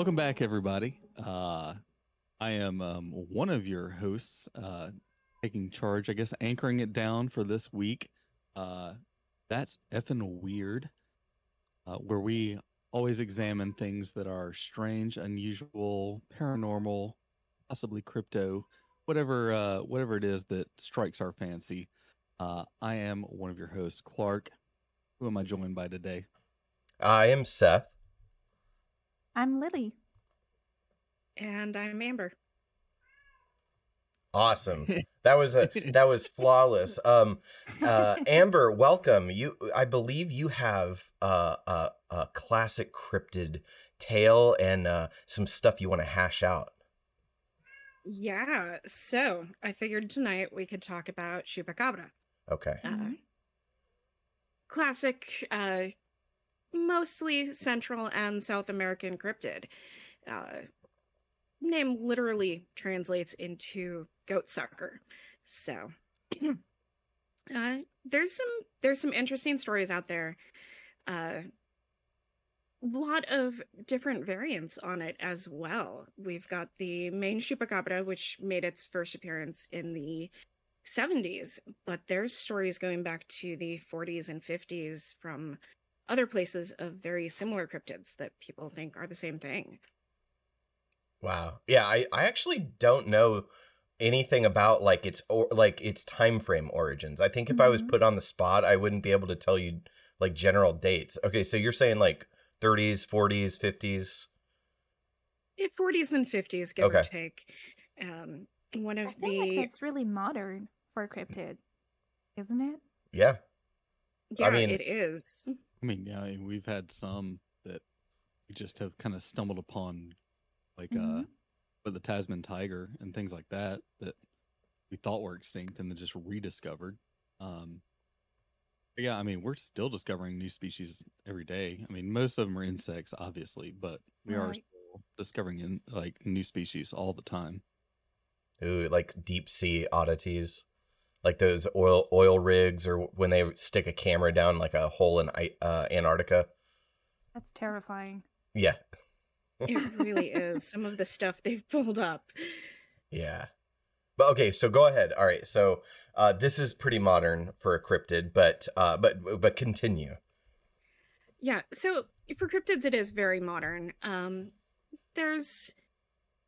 Welcome back, everybody. Uh, I am um, one of your hosts, uh, taking charge, I guess, anchoring it down for this week. Uh, that's effing weird, uh, where we always examine things that are strange, unusual, paranormal, possibly crypto, whatever, uh, whatever it is that strikes our fancy. Uh, I am one of your hosts, Clark. Who am I joined by today? I am Seth. I'm Lily. And I'm Amber. Awesome. That was a that was flawless. Um uh Amber, welcome. You I believe you have uh, a a classic cryptid tale and uh some stuff you want to hash out. Yeah, so I figured tonight we could talk about Chupacabra. Okay. Uh, Mhm. classic, uh, mostly Central and South American cryptid. Uh, name literally translates into goat sucker. So uh, there's some there's some interesting stories out there. A lot of different variants on it as well. We've got the main chupacabra, which made its first appearance in the 70s, but there's stories going back to the 40s and 50s from other places of very similar cryptids that people think are the same thing. Wow. Yeah, I I actually don't know anything about like its or like its time frame origins. I think if I was Mhm. put on the spot, I wouldn't be able to tell you like general dates. Okay, so you're saying like 30s, 40s, 50s. Eh, 40s and 50s, give or take. Um, one I of feel like the that's really modern for a cryptid, isn't it? Yeah. yeah, mean- it is. I mean, yeah, I mean, we've had some that we just have kind of stumbled upon, like uh, Mhm. with the Tasman tiger and things like that, that we thought were extinct and then just rediscovered. Um, but yeah, I mean, we're still discovering new species every day. I mean, most of them are insects, obviously, but we are still discovering in, like new species all the time. Ooh, like deep sea oddities, like those oil oil rigs, or when they stick a camera down like a hole in uh, Antarctica. That's terrifying. Yeah, It really is. Some of the stuff they've pulled up. yeah. But okay, so go ahead. All right, so uh, this is pretty modern for a cryptid, but uh, but but continue. Yeah, so for cryptids, it is very modern. Um, there's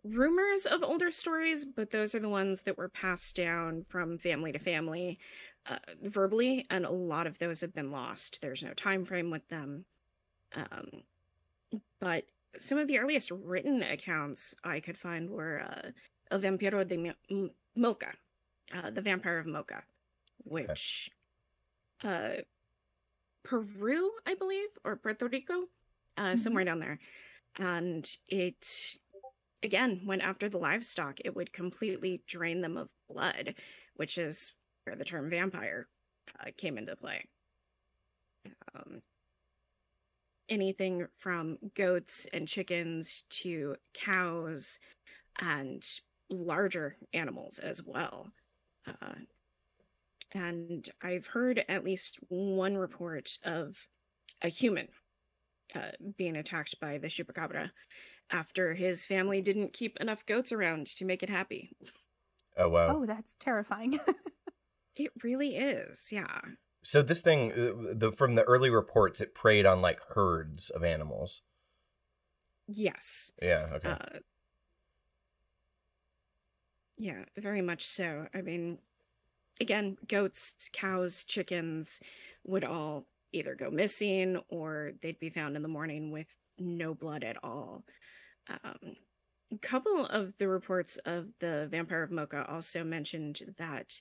rumors of older stories, but those are the ones that were passed down from family to family uh, verbally, and a lot of those have been lost. There's no time frame with them. Um, but some of the earliest written accounts I could find were uh, El Vampiro de Moca, uh, the Vampire of Moca, which uh, Peru, I believe, or Puerto Rico, uh, Mhm. somewhere down there. And it, again, went after the livestock. It would completely drain them of blood, which is where the term vampire uh, came into play. Um, anything from goats and chickens to cows and larger animals as well. Uh, and I've heard at least one report of a human uh, being attacked by the chupacabra after his family didn't keep enough goats around to make it happy. Oh wow. Oh, that's terrifying. It really is, yeah. So this thing, uh, the from the early reports, it preyed on like herds of animals. Yes. Yeah. Okay. Uh, yeah, very much so. I mean, again, goats, cows, chickens would all either go missing or they'd be found in the morning with no blood at all. Um, a couple of the reports of the Vampire of Moca also mentioned that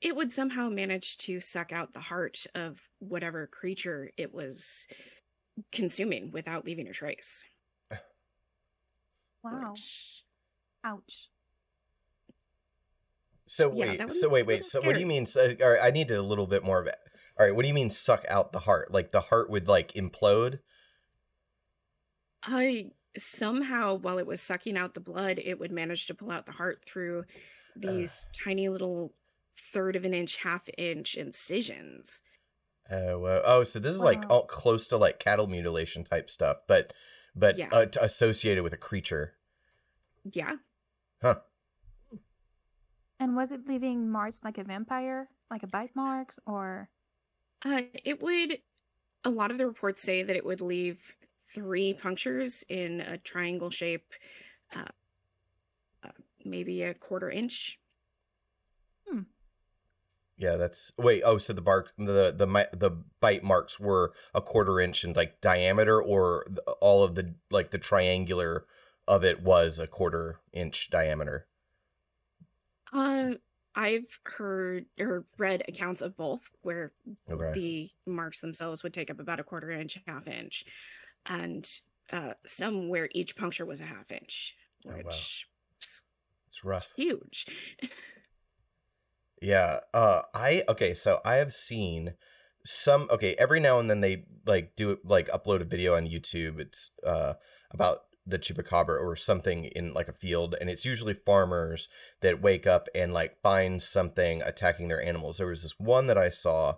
it would somehow manage to suck out the heart of whatever creature it was consuming without leaving a trace. wow. which- Ouch. So wait, that so wait, wait. little So what do you mean? So, all right, I need to, a little bit more of it. All right, what do you mean suck out the heart? Like the heart would like implode? I somehow, while it was sucking out the blood, it would manage to pull out the heart through these tiny little third of an inch, half inch incisions. Oh, wow. oh, so this is like all close to like cattle mutilation type stuff, but but Yeah. uh, t- associated with a creature. Yeah. Huh. And was it leaving marks like a vampire, like a bite marks, or Uh, it would. A lot of the reports say that it would leave three punctures in a triangle shape, uh, uh, maybe a quarter inch. Yeah, that's wait. Oh, so the bark, the the the bite marks were a quarter inch in like diameter, or all of the like the triangular of it was a quarter inch diameter. Uh, I've heard or read accounts of both where Okay. the marks themselves would take up about a quarter inch, half inch, and uh, some where each puncture was a half inch, Oh, wow. which It's rough. huge. Yeah. Uh I okay, so I have seen some okay, every now and then they like do like upload a video on YouTube. It's uh about the chupacabra or something in like a field and it's usually farmers that wake up and like find something attacking their animals. There was this one that I saw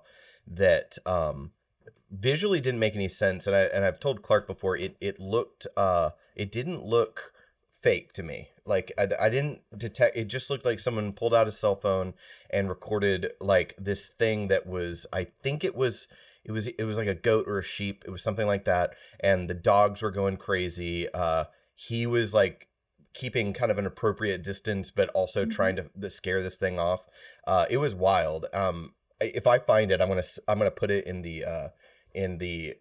that um visually didn't make any sense and I and I've told Clark before it it looked uh it didn't look fake to me. Like I, I didn't detect. It just looked like someone pulled out a cell phone and recorded like this thing that was. I think it was. It was. It was like a goat or a sheep. It was something like that. And the dogs were going crazy. Uh, he was like keeping kind of an appropriate distance, but also Mhm. trying to, to scare this thing off. Uh, it was wild. Um, if I find it, I'm gonna. I'm gonna put it in the. Uh, in the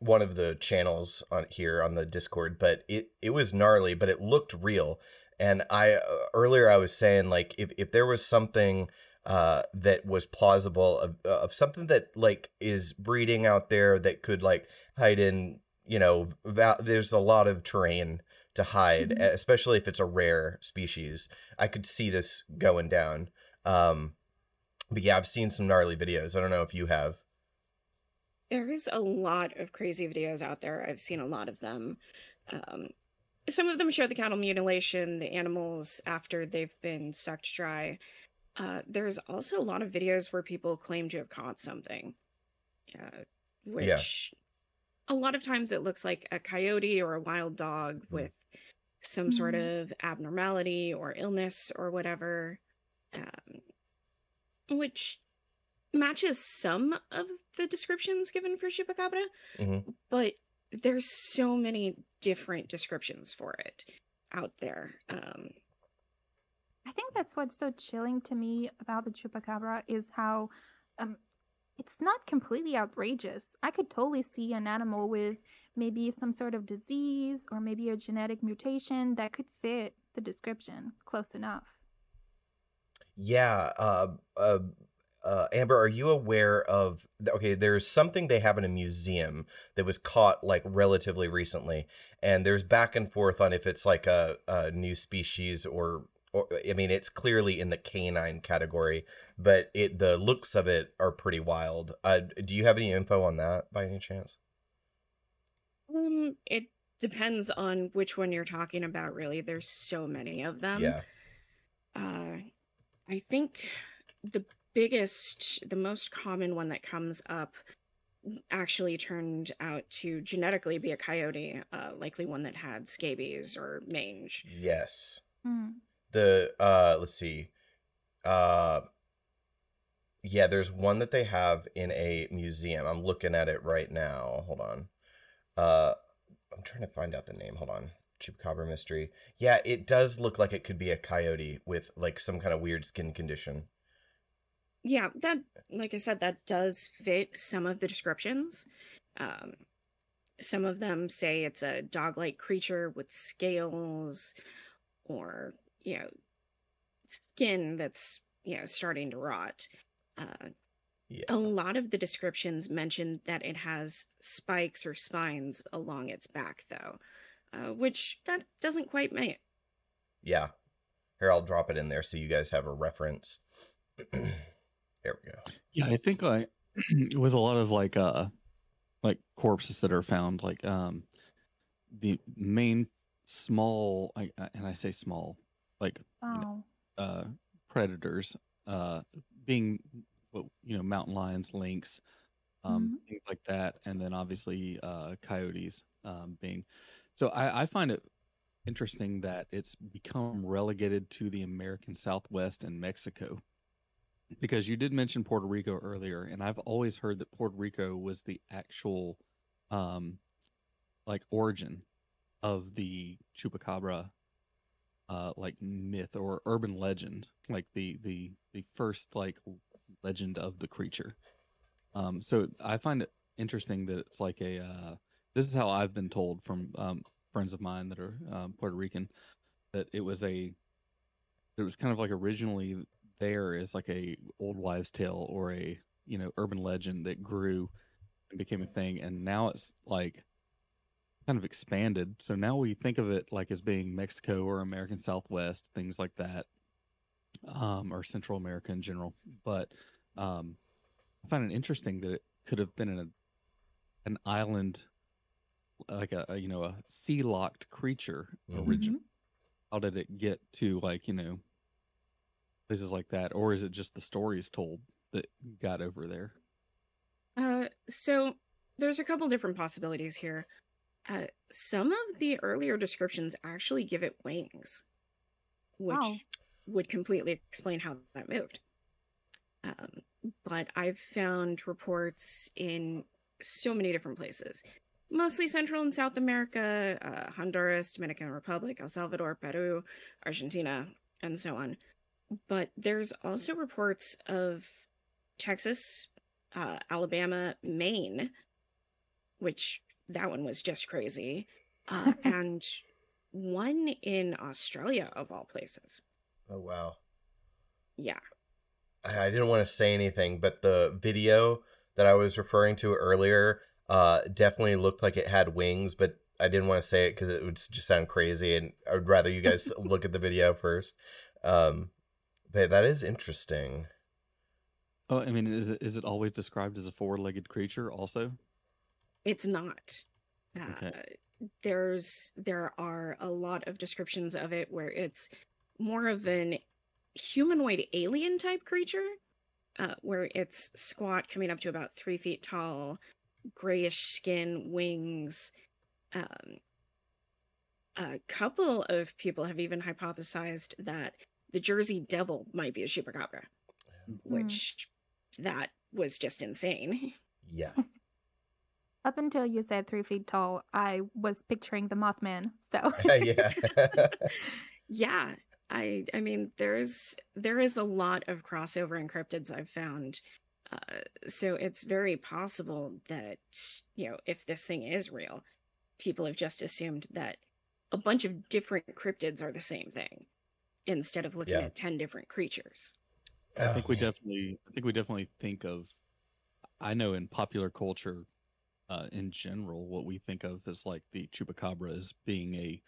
one of the channels on here on the Discord, but it it was gnarly, but it looked real. And I uh, earlier I was saying like if if there was something uh that was plausible of, of something that like is breeding out there that could like hide in you know va- there's a lot of terrain to hide Mhm. especially if it's a rare species i could see this going down um but yeah i've seen some gnarly videos i don't know if you have There's a lot of crazy videos out there. I've seen a lot of them. Um, some of them show the cattle mutilation, the animals after they've been sucked dry. Uh, there's also a lot of videos where people claim to have caught something, uh, which a lot of times it looks like a coyote or a wild dog with some sort Mhm. of abnormality or illness or whatever, um, which matches some of the descriptions given for chupacabra, Mhm. but there's so many different descriptions for it out there. Um, I think that's what's so chilling to me about the chupacabra is how um it's not completely outrageous. I could totally see an animal with maybe some sort of disease or maybe a genetic mutation that could fit the description close enough. Yeah, uh, uh, uh, Amber, are you aware of? Okay, there's something they have in a museum that was caught like relatively recently, and there's back and forth on if it's like a, a new species or, or I mean, it's clearly in the canine category, but it the looks of it are pretty wild. Uh, do you have any info on that by any chance? um, it depends on which one you're talking about, really. There's so many of them. yeah, Uh, I think the biggest, the most common one that comes up actually turned out to genetically be a coyote, uh, likely one that had scabies or mange. yes. Hmm. the uh let's see uh yeah there's one that they have in a museum i'm looking at it right now hold on uh i'm trying to find out the name hold on chupacabra mystery yeah it does look like it could be a coyote with like some kind of weird skin condition Yeah, that, like I said, that does fit some of the descriptions. Um, some of them say it's a dog-like creature with scales, or you know, skin that's you know starting to rot. Uh, yeah a lot of the descriptions mention that it has spikes or spines along its back, though, uh, which that doesn't quite make. yeah here i'll drop it in there so you guys have a reference there we go Yeah, I think like with a lot of like uh like corpses that are found, like um the main small I, I- and I say small, like you know, Oh. uh predators uh being well, you know, mountain lions, lynx, um things like that, and then obviously uh coyotes um being So I, I find it interesting that it's become relegated to the American Southwest and Mexico. Because you did mention Puerto Rico earlier, and I've always heard that Puerto Rico was the actual um like origin of the chupacabra uh like myth or urban legend, like the the the first like legend of the creature. Um so I find it interesting that it's like a uh this is how I've been told from um friends of mine that are um, Puerto Rican that it was a it was kind of like originally there as like a old wives tale or a you know urban legend that grew and became a thing. And now it's like kind of expanded. So now we think of it like as being mexico or american southwest things like that um or central america in general. But um i find it interesting that it could have been in a an island like a, a you know a sea locked creature Mhm. origin how did it get to like you know places like that or is it just the stories told that got over there Uh, so there's a couple different possibilities here. Uh, some of the earlier descriptions actually give it wings, which Wow. would completely explain how that moved. Um, but I've found reports in so many different places, mostly Central and South America, uh, Honduras, Dominican Republic, El Salvador, Peru, Argentina, and so on. But there's also reports of Texas, uh, Alabama, Maine, which that one was just crazy, uh, and one in Australia of all places. Oh wow. Yeah, I I didn't want to say anything, but the video that I was referring to earlier uh, definitely looked like it had wings, but I didn't want to say it because it would just sound crazy, and I would rather you guys look at the video first. Um, but that is interesting. oh i mean is it is it always described as a four-legged creature also it's not. Uh, Okay. There's there are a lot of descriptions of it where it's more of an humanoid alien type creature, uh, where it's squat, coming up to about three feet tall, grayish skin, wings. Um, a couple of people have even hypothesized that the Jersey Devil might be a chupacabra, which that was just insane. Yeah. Up until you said three feet tall, I was picturing the Mothman. So yeah. yeah i i mean there's there is a lot of crossover in cryptids i've found uh, so it's very possible that you know if this thing is real people have just assumed that a bunch of different cryptids are the same thing instead of looking Yeah. at 10 different creatures I think we Oh, man. definitely I think we definitely think of I know in popular culture uh in general what we think of as like the chupacabra as being a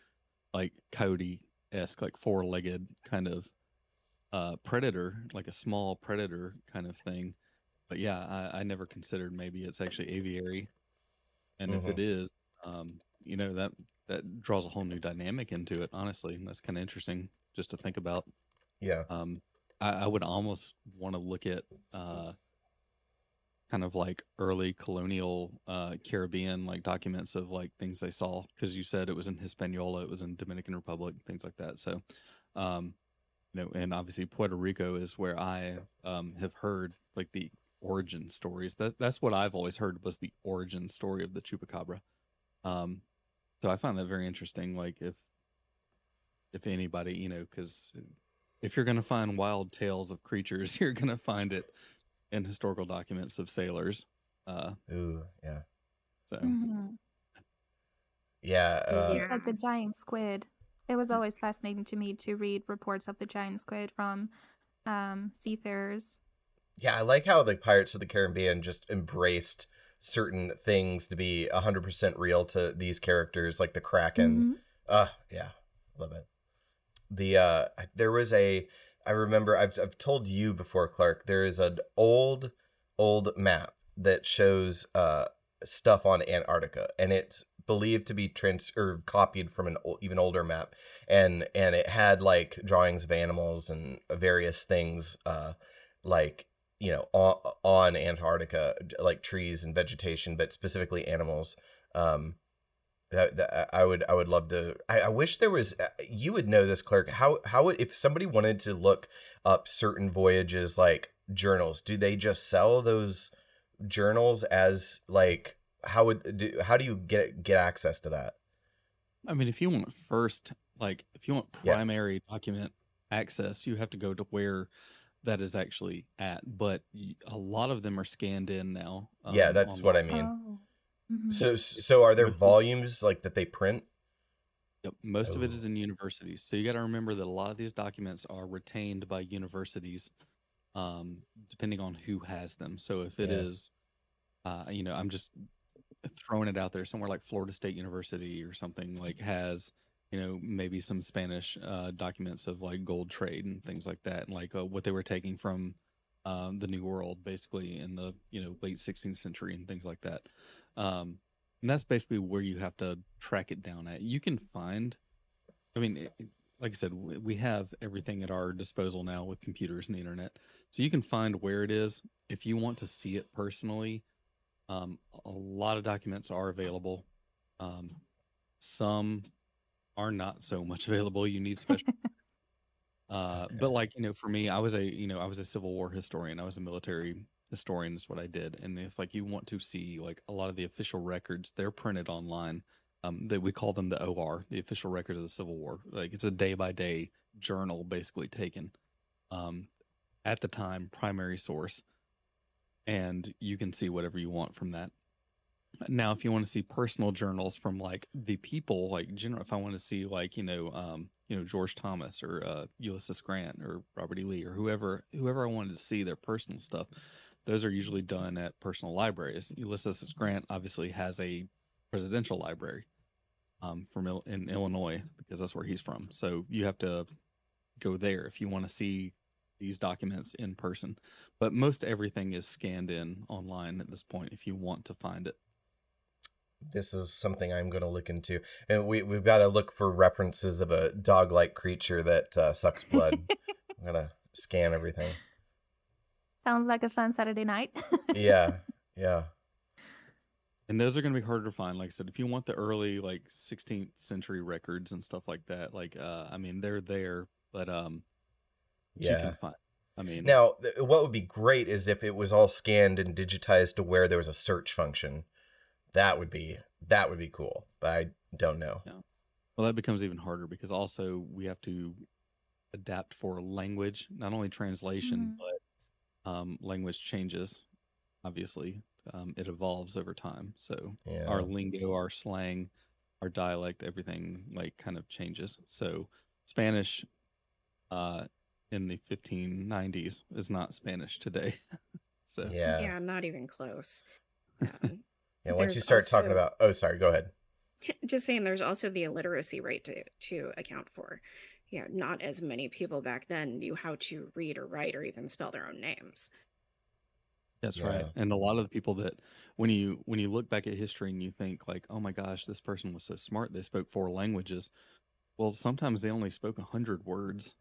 like coyote esque like four legged kind of uh predator, like a small predator kind of thing. But yeah, I, I never considered maybe it's actually aviary. And if it is, um, you know, that that draws a whole new dynamic into it, honestly. And that's kind of interesting just to think about. Yeah. Um, I, I would almost want to look at uh, kind of like early colonial uh, Caribbean like documents of like things they saw because you said it was in Hispaniola, it was in Dominican Republic, things like that. So, um, you know, and obviously Puerto Rico is where I um, have heard like the origin stories. That that's what I've always heard was the origin story of the chupacabra. Um, so I find that very interesting. Like if if anybody, you know, because if you're going to find wild tales of creatures, you're going to find it in historical documents of sailors. Uh, Ooh, yeah. so Mhm. Yeah. Uh, it's like the giant squid. It was always fascinating to me to read reports of the giant squid from um, seafarers. Yeah, I like how the Pirates of the Caribbean just embraced certain things to be 100% real to these characters, like the Kraken. Mhm. Uh, yeah, love it. The uh, there was a, I remember I've I've told you before, Clark. There is an old, old map that shows uh stuff on Antarctica, and it's believed to be trans or copied from an even older map, and and it had like drawings of animals and various things, uh, like you know on, on Antarctica, like trees and vegetation, but specifically animals. Um, that, that I would I would love to. I, I wish there was. uh, You would know this, Clark. How how would if somebody wanted to look up certain voyages like journals? Do they just sell those journals as like how would do how do you get get access to that? I mean, if you want first, like, if you want Yeah. primary document access, you have to go to where that is actually at. But a lot of them are scanned in now. yeah, um, that's what I mean. Oh. Mhm. So so are there Most of- volumes like that they print? Yep, most of it Oh. in universities. So you got to remember that a lot of these documents are retained by universities, um, depending on who has them. So if it Yeah. is, uh, you know, I'm just throwing it out there somewhere like Florida State University or something like has, you know, maybe some Spanish uh, documents of like gold trade and things like that, and like uh, what they were taking from um, the New World, basically in the you know late 16th century and things like that. Um, and that's basically where you have to track it down at. You can find, I mean, it, like I said, we we have everything at our disposal now with computers and the internet, so you can find where it is. If you want to see it personally, um, a lot of documents are available. Um, some are not so much available. You need special. Uh, Okay. but like you know, for me, I was a you know I was a Civil War historian. I was a military historian. Is what I did. And if like you want to see like a lot of the official records, they're printed online. Um, that we call them the OR, the official records of the Civil War. Like it's a day by day journal, basically taken. Um, at the time, primary source, and you can see whatever you want from that. Now, if you want to see personal journals from like the people, like general, if I want to see like you know, um, you know George Thomas or uh, Ulysses Grant or Robert E. Lee or whoever, whoever I wanted to see their personal stuff, those are usually done at personal libraries. Ulysses Grant obviously has a presidential library um, from Il- in Illinois because that's where he's from. So you have to go there if you want to see these documents in person. But most everything is scanned in online at this point if you want to find it. This is something I'm going to look into, and we we've got to look for references of a dog-like creature that uh, sucks blood. I'm gonna scan everything. Sounds like a fun Saturday night. Yeah, yeah. And those are going to be harder to find. Like I said, if you want the early like 16th century records and stuff like that, like uh, I mean, they're there, but um, but you Yeah. can find. I mean, Now, th- what would be great is if it was all scanned and digitized to where there was a search function. That would be that would be cool, but I don't know. Yeah. Well, that becomes even harder because also we have to adapt for language, not only translation, Mhm. but um, language changes. Obviously, um, it evolves over time. So Yeah. our lingo, our slang, our dialect, everything like kind of changes. So Spanish uh, in the 1590s is not Spanish today. so yeah. Yeah, not even close. Um, Yeah, once you There's start talking about oh sorry, go ahead. just saying there's also the illiteracy rate to to account for yeah not as many people back then knew how to read or write or even spell their own names That's right. And a lot of the people that when you when you look back at history and you think like, "Oh my gosh, this person was so smart. They spoke four languages." Well, sometimes they only spoke a 100 words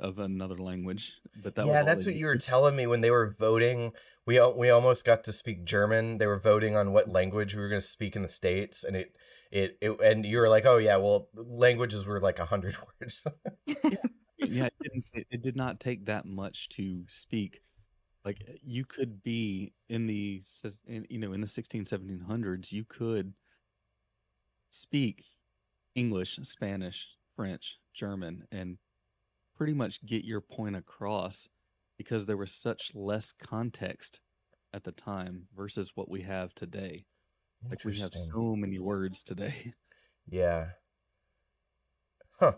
of another language, but that yeah, that's what knew. you were telling me when they were voting. We we almost got to speak German. They were voting on what language we were going to speak in the states, and it, it it and you were like, oh yeah, well languages were like a hundred words. yeah, it, didn't, it, it did not take that much to speak. Like you could be in the in, you know in the 16 1700s, you could speak English, Spanish, French, German, and pretty much get your point across because there was such less context at the time versus what we have today. Like we have so many words today. Yeah. Huh.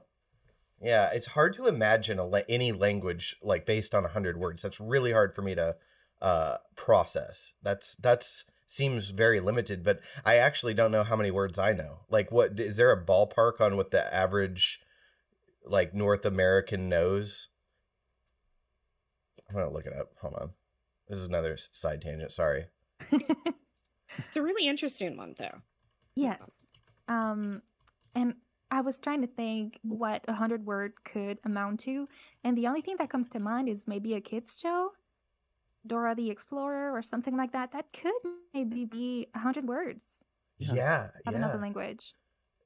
Yeah, it's hard to imagine a la- any language like based on 100 words. That's really hard for me to uh process. That's that's seems very limited, but I actually don't know how many words I know. Like what is there a ballpark on what the average like North American knows? I'm going to look it up. Hold on. This is another side tangent, sorry. it's a really interesting one though yes. Um, and I was trying to think what a hundred word could amount to, and the only thing that comes to mind is maybe a kids show, Dora the Explorer or something like that. That could maybe be a hundred words. Yeah. Yeah, Have yeah. another language.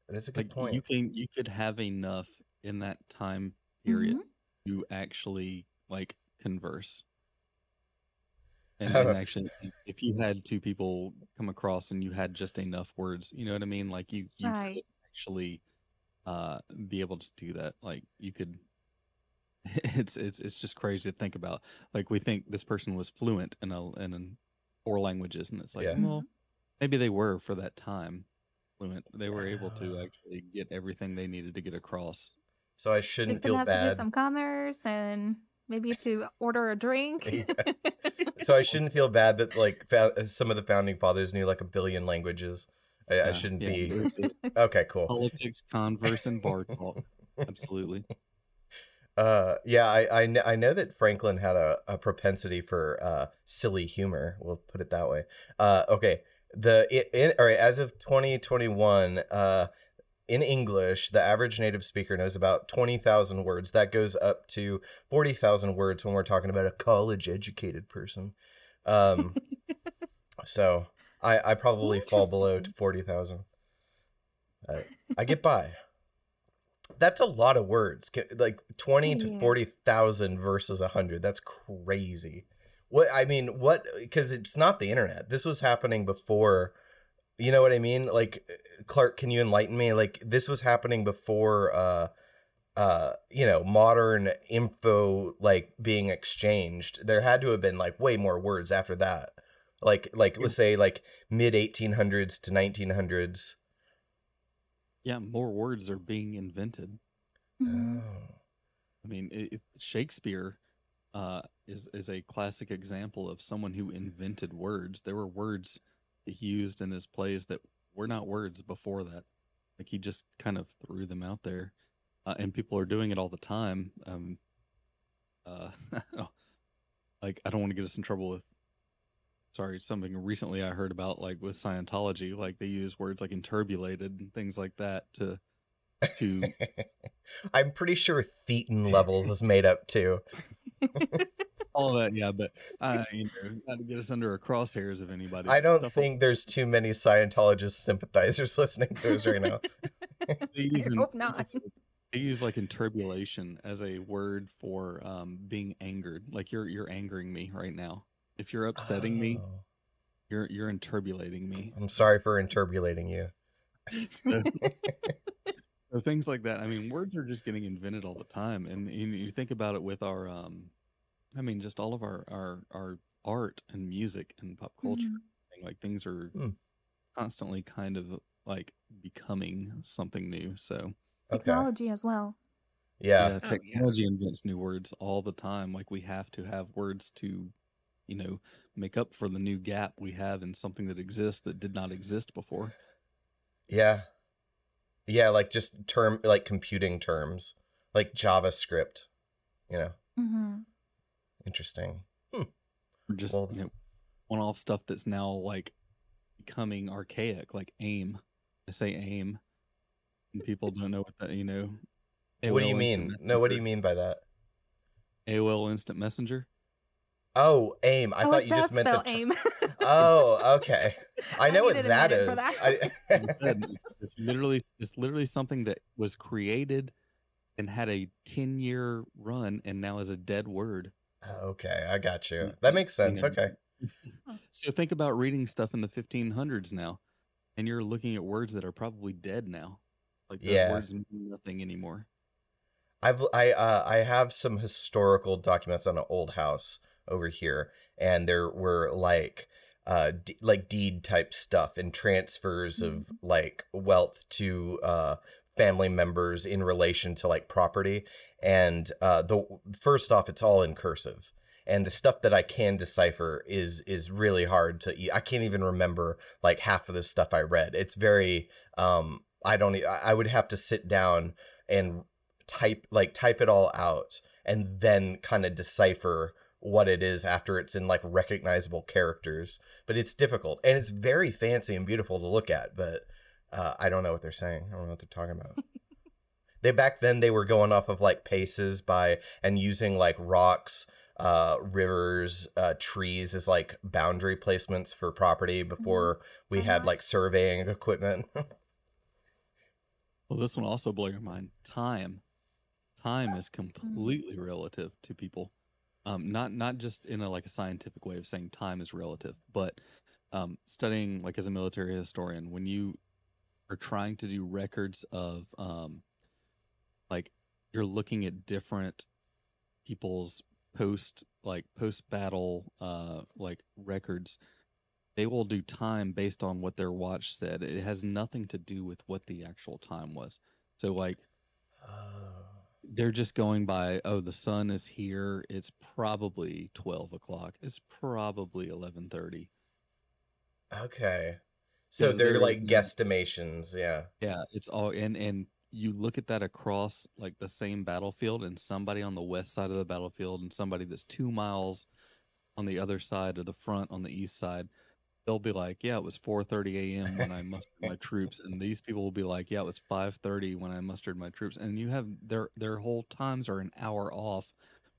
That's a good Like point. you can you could have enough in that time period Mhm. to actually like converse. And, and actually, if- if you had two people come across and you had just enough words, you know what I mean? Like you, you could actually uh, be able to do that. Like you could. It's it's it's just crazy to think about. Like we think this person was fluent in a in an four languages, and it's like, Yeah. well, maybe they were for that time fluent. They were able to actually get everything they needed to get across. So I shouldn't feel have to do bad. some commerce and maybe to order a drink. Yeah. So I shouldn't feel bad that like fa- some of the founding fathers knew like a billion languages. I, I shouldn't yeah, be. there's- there's Okay, cool. politics, converse, and bar talk. Absolutely. Uh, yeah, I, I, kn- I know that Franklin had a, a propensity for uh, silly humor. We'll put it that way. Uh, okay, the i- in, all right as of 2021, uh, in English, the average native speaker knows about 20,000 words. That goes up to 40,000 words when we're talking about a college educated person. Um, so I, I probably fall below Interesting. 40,000. Uh, I get by. That's a lot of words. Like 20 It to is. 40,000 versus 100. That's crazy. What I mean, what cuz it's not the internet. This was happening before you know what I mean? Like Clark, can you enlighten me? Like this was happening before uh uh you know, modern info like being exchanged. There had to have been like way more words after that. Like like let's say like mid 1800s to 1900s. Yeah, more words are being invented. Mhm. Oh. I mean, it, it- Shakespeare uh, is is a classic example of someone who invented words. There were words that he used in his plays that were not words before that. Like he just kind of threw them out there, uh, and people are doing it all the time. Um, uh, like I don't want to get us in trouble with. Sorry, something recently I heard about, like with Scientology, like they use words like "enturbulated" and things like that to to I'm pretty sure Thetan levels is made up too. all that yeah but uh you know not to get us under a crosshairs of anybody I don't stuff think there's too many Scientologist sympathizers listening to us right now. they use, in- hope not. they use like enturbulation as a word for um being angered like you're you're angering me right now if you're upsetting me Oh. you're you're enturbulating me I'm sorry for enturbulating you. so, so things like that i mean words are just getting invented all the time and you, you think about it with our um i mean just all of our our our art and music and pop culture Mhm. like things are Hmm. constantly kind of like becoming something new so Okay. Technology as well. Yeah. yeah, yeah. technology invents new words all the time like we have to have words to you know make up for the new gap we have in something that exists that did not exist before Yeah. Yeah, like just term like computing terms, like JavaScript. You know, hmm interesting. Hmm. or just Well- you know one-off stuff that's now like becoming archaic like aim i say aim and people don't know what that you know what do you mean? Instant No, what do you mean by that? aol instant messenger Oh, aim. I oh, thought you just meant the t- aim. Oh, okay. I I know what that is. that minute for is. that. I, Like I said, it's, it's literally it's literally something that was created and had a 10 year run and now is a dead word. Okay, I got you. That makes sense. know, Okay. So think about reading stuff in the 1500s now and you're looking at words that are probably dead now. Like those Yeah. words mean nothing anymore. I've I uh, I have some historical documents on an old house over here, and there were like uh d- like deed type stuff and transfers of like wealth to uh family members in relation to like property. And uh the first off it's all in cursive. And the stuff that I can decipher is is really hard to I can't even remember like half of the stuff I read. It's very um I don't I would have to sit down and type like type it all out and then kind of decipher what it is after it's in like recognizable characters. But it's difficult and it's very fancy and beautiful to look at but uh, i don't know what they're saying i don't know what they're talking about they back then they were going off of like paces by and using like rocks uh, rivers, uh, trees as like boundary placements for property before we had Uh-huh. like surveying equipment. Well, this one also blew your mind. Time, time is completely relative to people. Um, not not just in a like a scientific way of saying time is relative, but um, studying like as a military historian, when you are trying to do records of um, like you're looking at different people's post like post battle uh like records they will do time based on what their watch said. It has nothing to do with what the actual time was. So like they're just going by oh the sun is here. It's probably 12 o'clock. It's probably 11.30 okay. So they're they're- like guesstimations, yeah. Yeah, it's all and and you look at that across like the same battlefield and somebody on the west side of the battlefield and somebody that's 2 miles on the other side of the front on the east side. They'll be like, "Yeah, it was 4:30 a.m. when I mustered my troops." And these people will be like, "Yeah, it was 5:30 when I mustered my troops." And you have their their whole times are an hour off,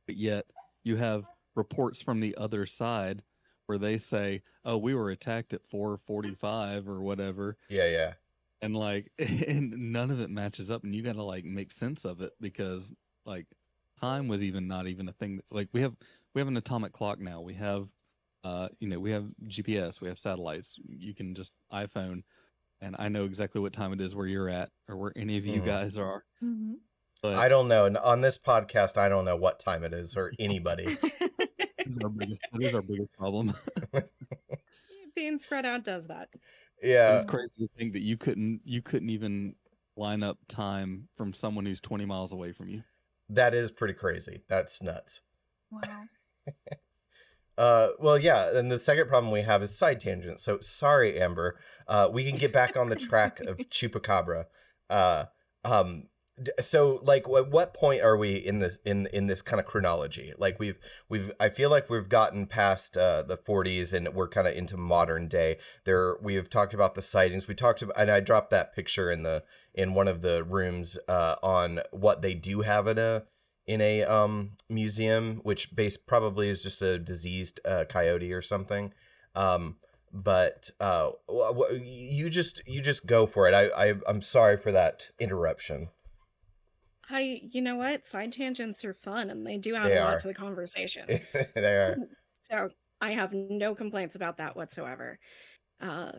but yet you have reports from the other side where they say, "Oh, we were attacked at 4:45 or whatever." Yeah, yeah. and like and none of it matches up and you got to like make sense of it because like time was even not even a thing like we have we have an atomic clock now we have uh you know we have gps we have satellites you can just iphone and i know exactly what time it is where you're at or where any of you Mhm. guys are hmm but I don't know. And On this podcast, I don't know what time it is or anybody. that is our biggest that is our biggest problem Being spread out does that. yeah. it's crazy to think that you couldn't you couldn't even line up time from someone who's 20 miles away from you That is pretty crazy. That's nuts. Wow. Uh, well, yeah, and the second problem we have is side tangents. So sorry, Amber. Uh, we can get back on the track of Chupacabra. Uh, um, d- so like, at what point are we in this in in this kind of chronology? Like we've we've I feel like we've gotten past uh, the 40s and we're kind of into modern day. There we have talked about the sightings. We talked about, and I dropped that picture in the in one of the rooms uh, on what they do have in a in a um museum which base probably is just a diseased uh, coyote or something um but uh you just you just go for it i, I i'm sorry for that interruption I, you know what? Side tangents are fun and they do add They a lot are. to the conversation. there So I have no complaints about that whatsoever. Uh,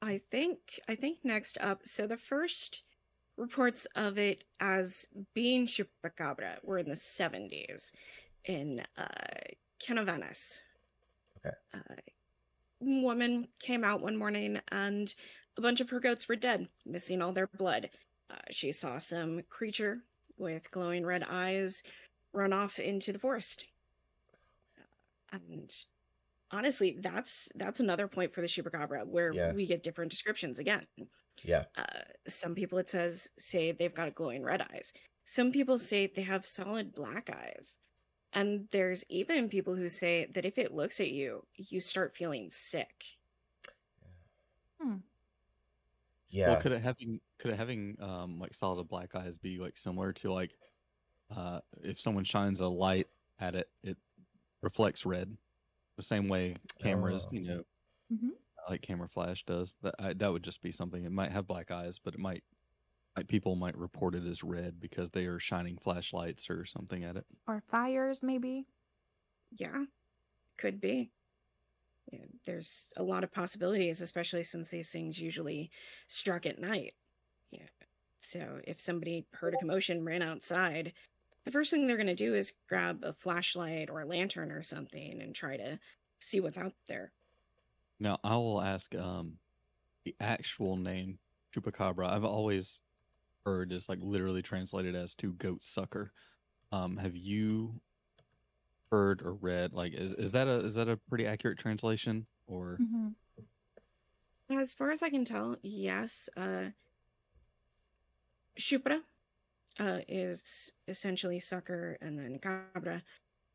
I think I think next up. So the first reports of it as being chupacabra were in the seventies in uh, Canóvanas. Okay. Uh, woman came out one morning and a bunch of her goats were dead, missing all their blood. Uh, she saw some creature with glowing red eyes run off into the forest. And honestly that's that's another point for the chupacabra where Yeah. we get different descriptions again. Yeah. Uh, some people it says say they've got glowing red eyes. Some people say they have solid black eyes. And there's even people who say that if it looks at you you start feeling sick yeah Well, could it having could it having um like solid black eyes be like similar to like uh if someone shines a light at it, it reflects red, the same way cameras, Oh. you know, Mhm. like camera flash does. That I, that would just be something. It might have black eyes, but it might like people might report it as red because they are shining flashlights or something at it. Or fires, maybe. yeah could be yeah, there's a lot of possibilities especially since these things usually struck at night yeah so if somebody heard a commotion ran outside the first thing they're going to do is grab a flashlight or a lantern or something and try to see what's out there Now I will ask um the actual name chupacabra. I've always heard is like literally translated as to goat sucker. Um, have you heard or read like is, is that a is that a pretty accurate translation or hmm As far as I can tell, yes. Uh, Shupra uh, is essentially sucker, and then cabra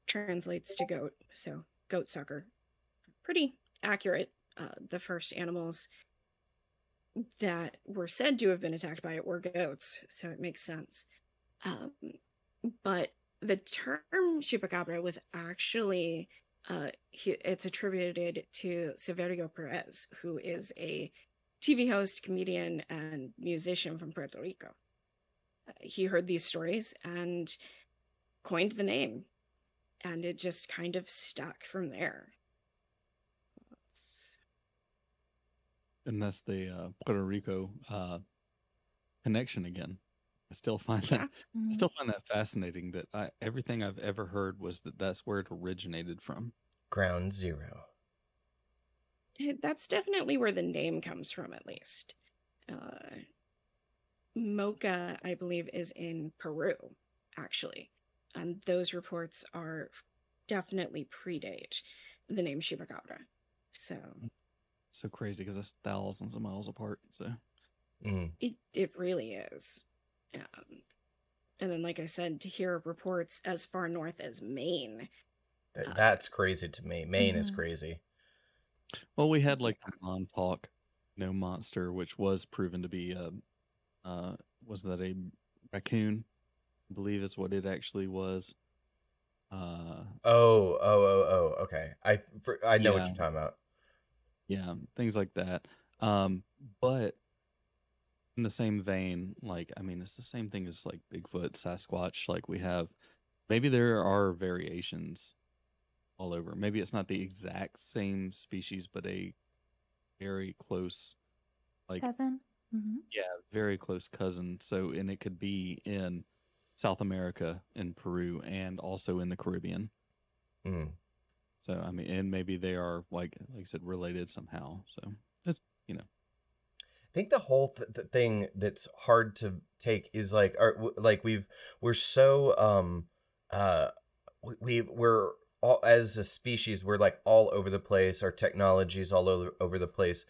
translates to goat, so goat sucker. Pretty accurate. Uh, the first animals that were said to have been attacked by it were goats, so it makes sense. Um, but the term chupacabra was actually uh, he, it's attributed to Silverio Perez, who is a TV host, comedian, and musician from Puerto Rico. Uh, he heard these stories and coined the name, and it just kind of stuck from there. It's- And that's the uh, Puerto Rico uh, connection again. I still find that Yeah. I Mhm. still find that fascinating. That I, everything I've ever heard was that that's where it originated from. Ground zero. it- that's definitely where the name comes from, at least. Uh, Moca, I believe, is in Peru, actually. And those reports are definitely predate the name Chupacabra. So So crazy because that's thousands of miles apart. So Mm. it, it really is. Um, and then, like I said, to hear reports as far north as Maine. Th- Uh, That's crazy to me. Maine is Mhm. crazy. well, we had like the Montauk, no monster, which was proven to be a, uh, was that a raccoon? I believe is what it actually was. Uh, Oh, oh, oh, oh. Okay, I for, I know what you're talking about. yeah things like that um but in the same vein like i mean it's the same thing as like bigfoot sasquatch like we have maybe there are variations all over. Maybe it's not the exact same species but a very close like Cousin. hmm yeah very close cousin. So and it could be in south america in peru and also in the caribbean. Mm. so i mean and maybe they are like like i said related somehow. So it's you know I think the whole th- th- thing that's hard to take is like, w- like we've we're so um uh we, we we're all as a species we're like all over the place. Our technology's all over over the place.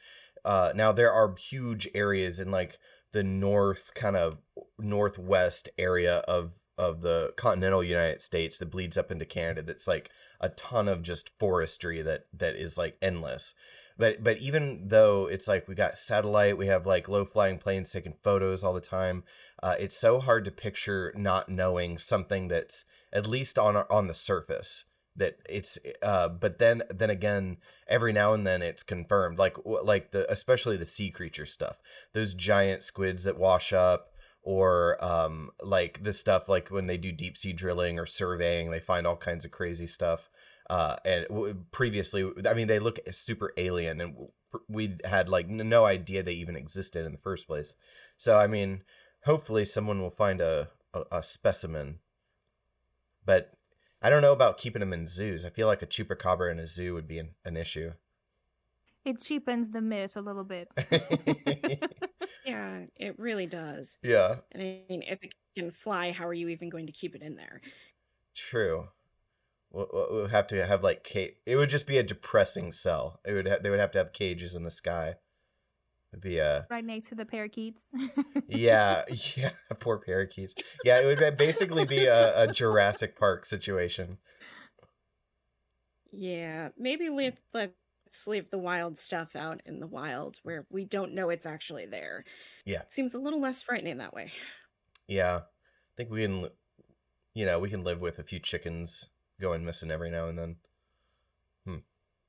Uh, now there are huge areas in like the north kind of northwest area of of the continental United States that bleeds up into Canada. That's like a ton of just forestry that that is like endless but but even though it's like we got satellite we have like low flying planes taking photos all the time uh, it's so hard to picture not knowing something that's at least on on the surface that it's uh but then then again every now and then it's confirmed like like the especially the sea creature stuff those giant squids that wash up or um like this stuff like when they do deep sea drilling or surveying they find all kinds of crazy stuff uh and w- previously i mean they look super alien and w- we had like n- no idea they even existed in the first place so i mean hopefully someone will find a a, a specimen but i don't know about keeping them in zoos i feel like a chupacabra in a zoo would be an, an issue It cheapens the myth a little bit. Yeah, it really does. yeah And I mean, if it can fly, how are you even going to keep it in there? true we'll, we'll we'll have to have like ca- it would just be a depressing cell it would ha- they would have to have cages in the sky it'd be a right next to the parakeets. yeah, yeah, poor parakeets. Yeah, it would basically be a, a Jurassic Park situation. Yeah, maybe let, let's leave the wild stuff out in the wild where we don't know it's actually there. Yeah. It seems a little less frightening that way. Yeah, I think we can, you know, we can live with a few chickens going missing every now and then.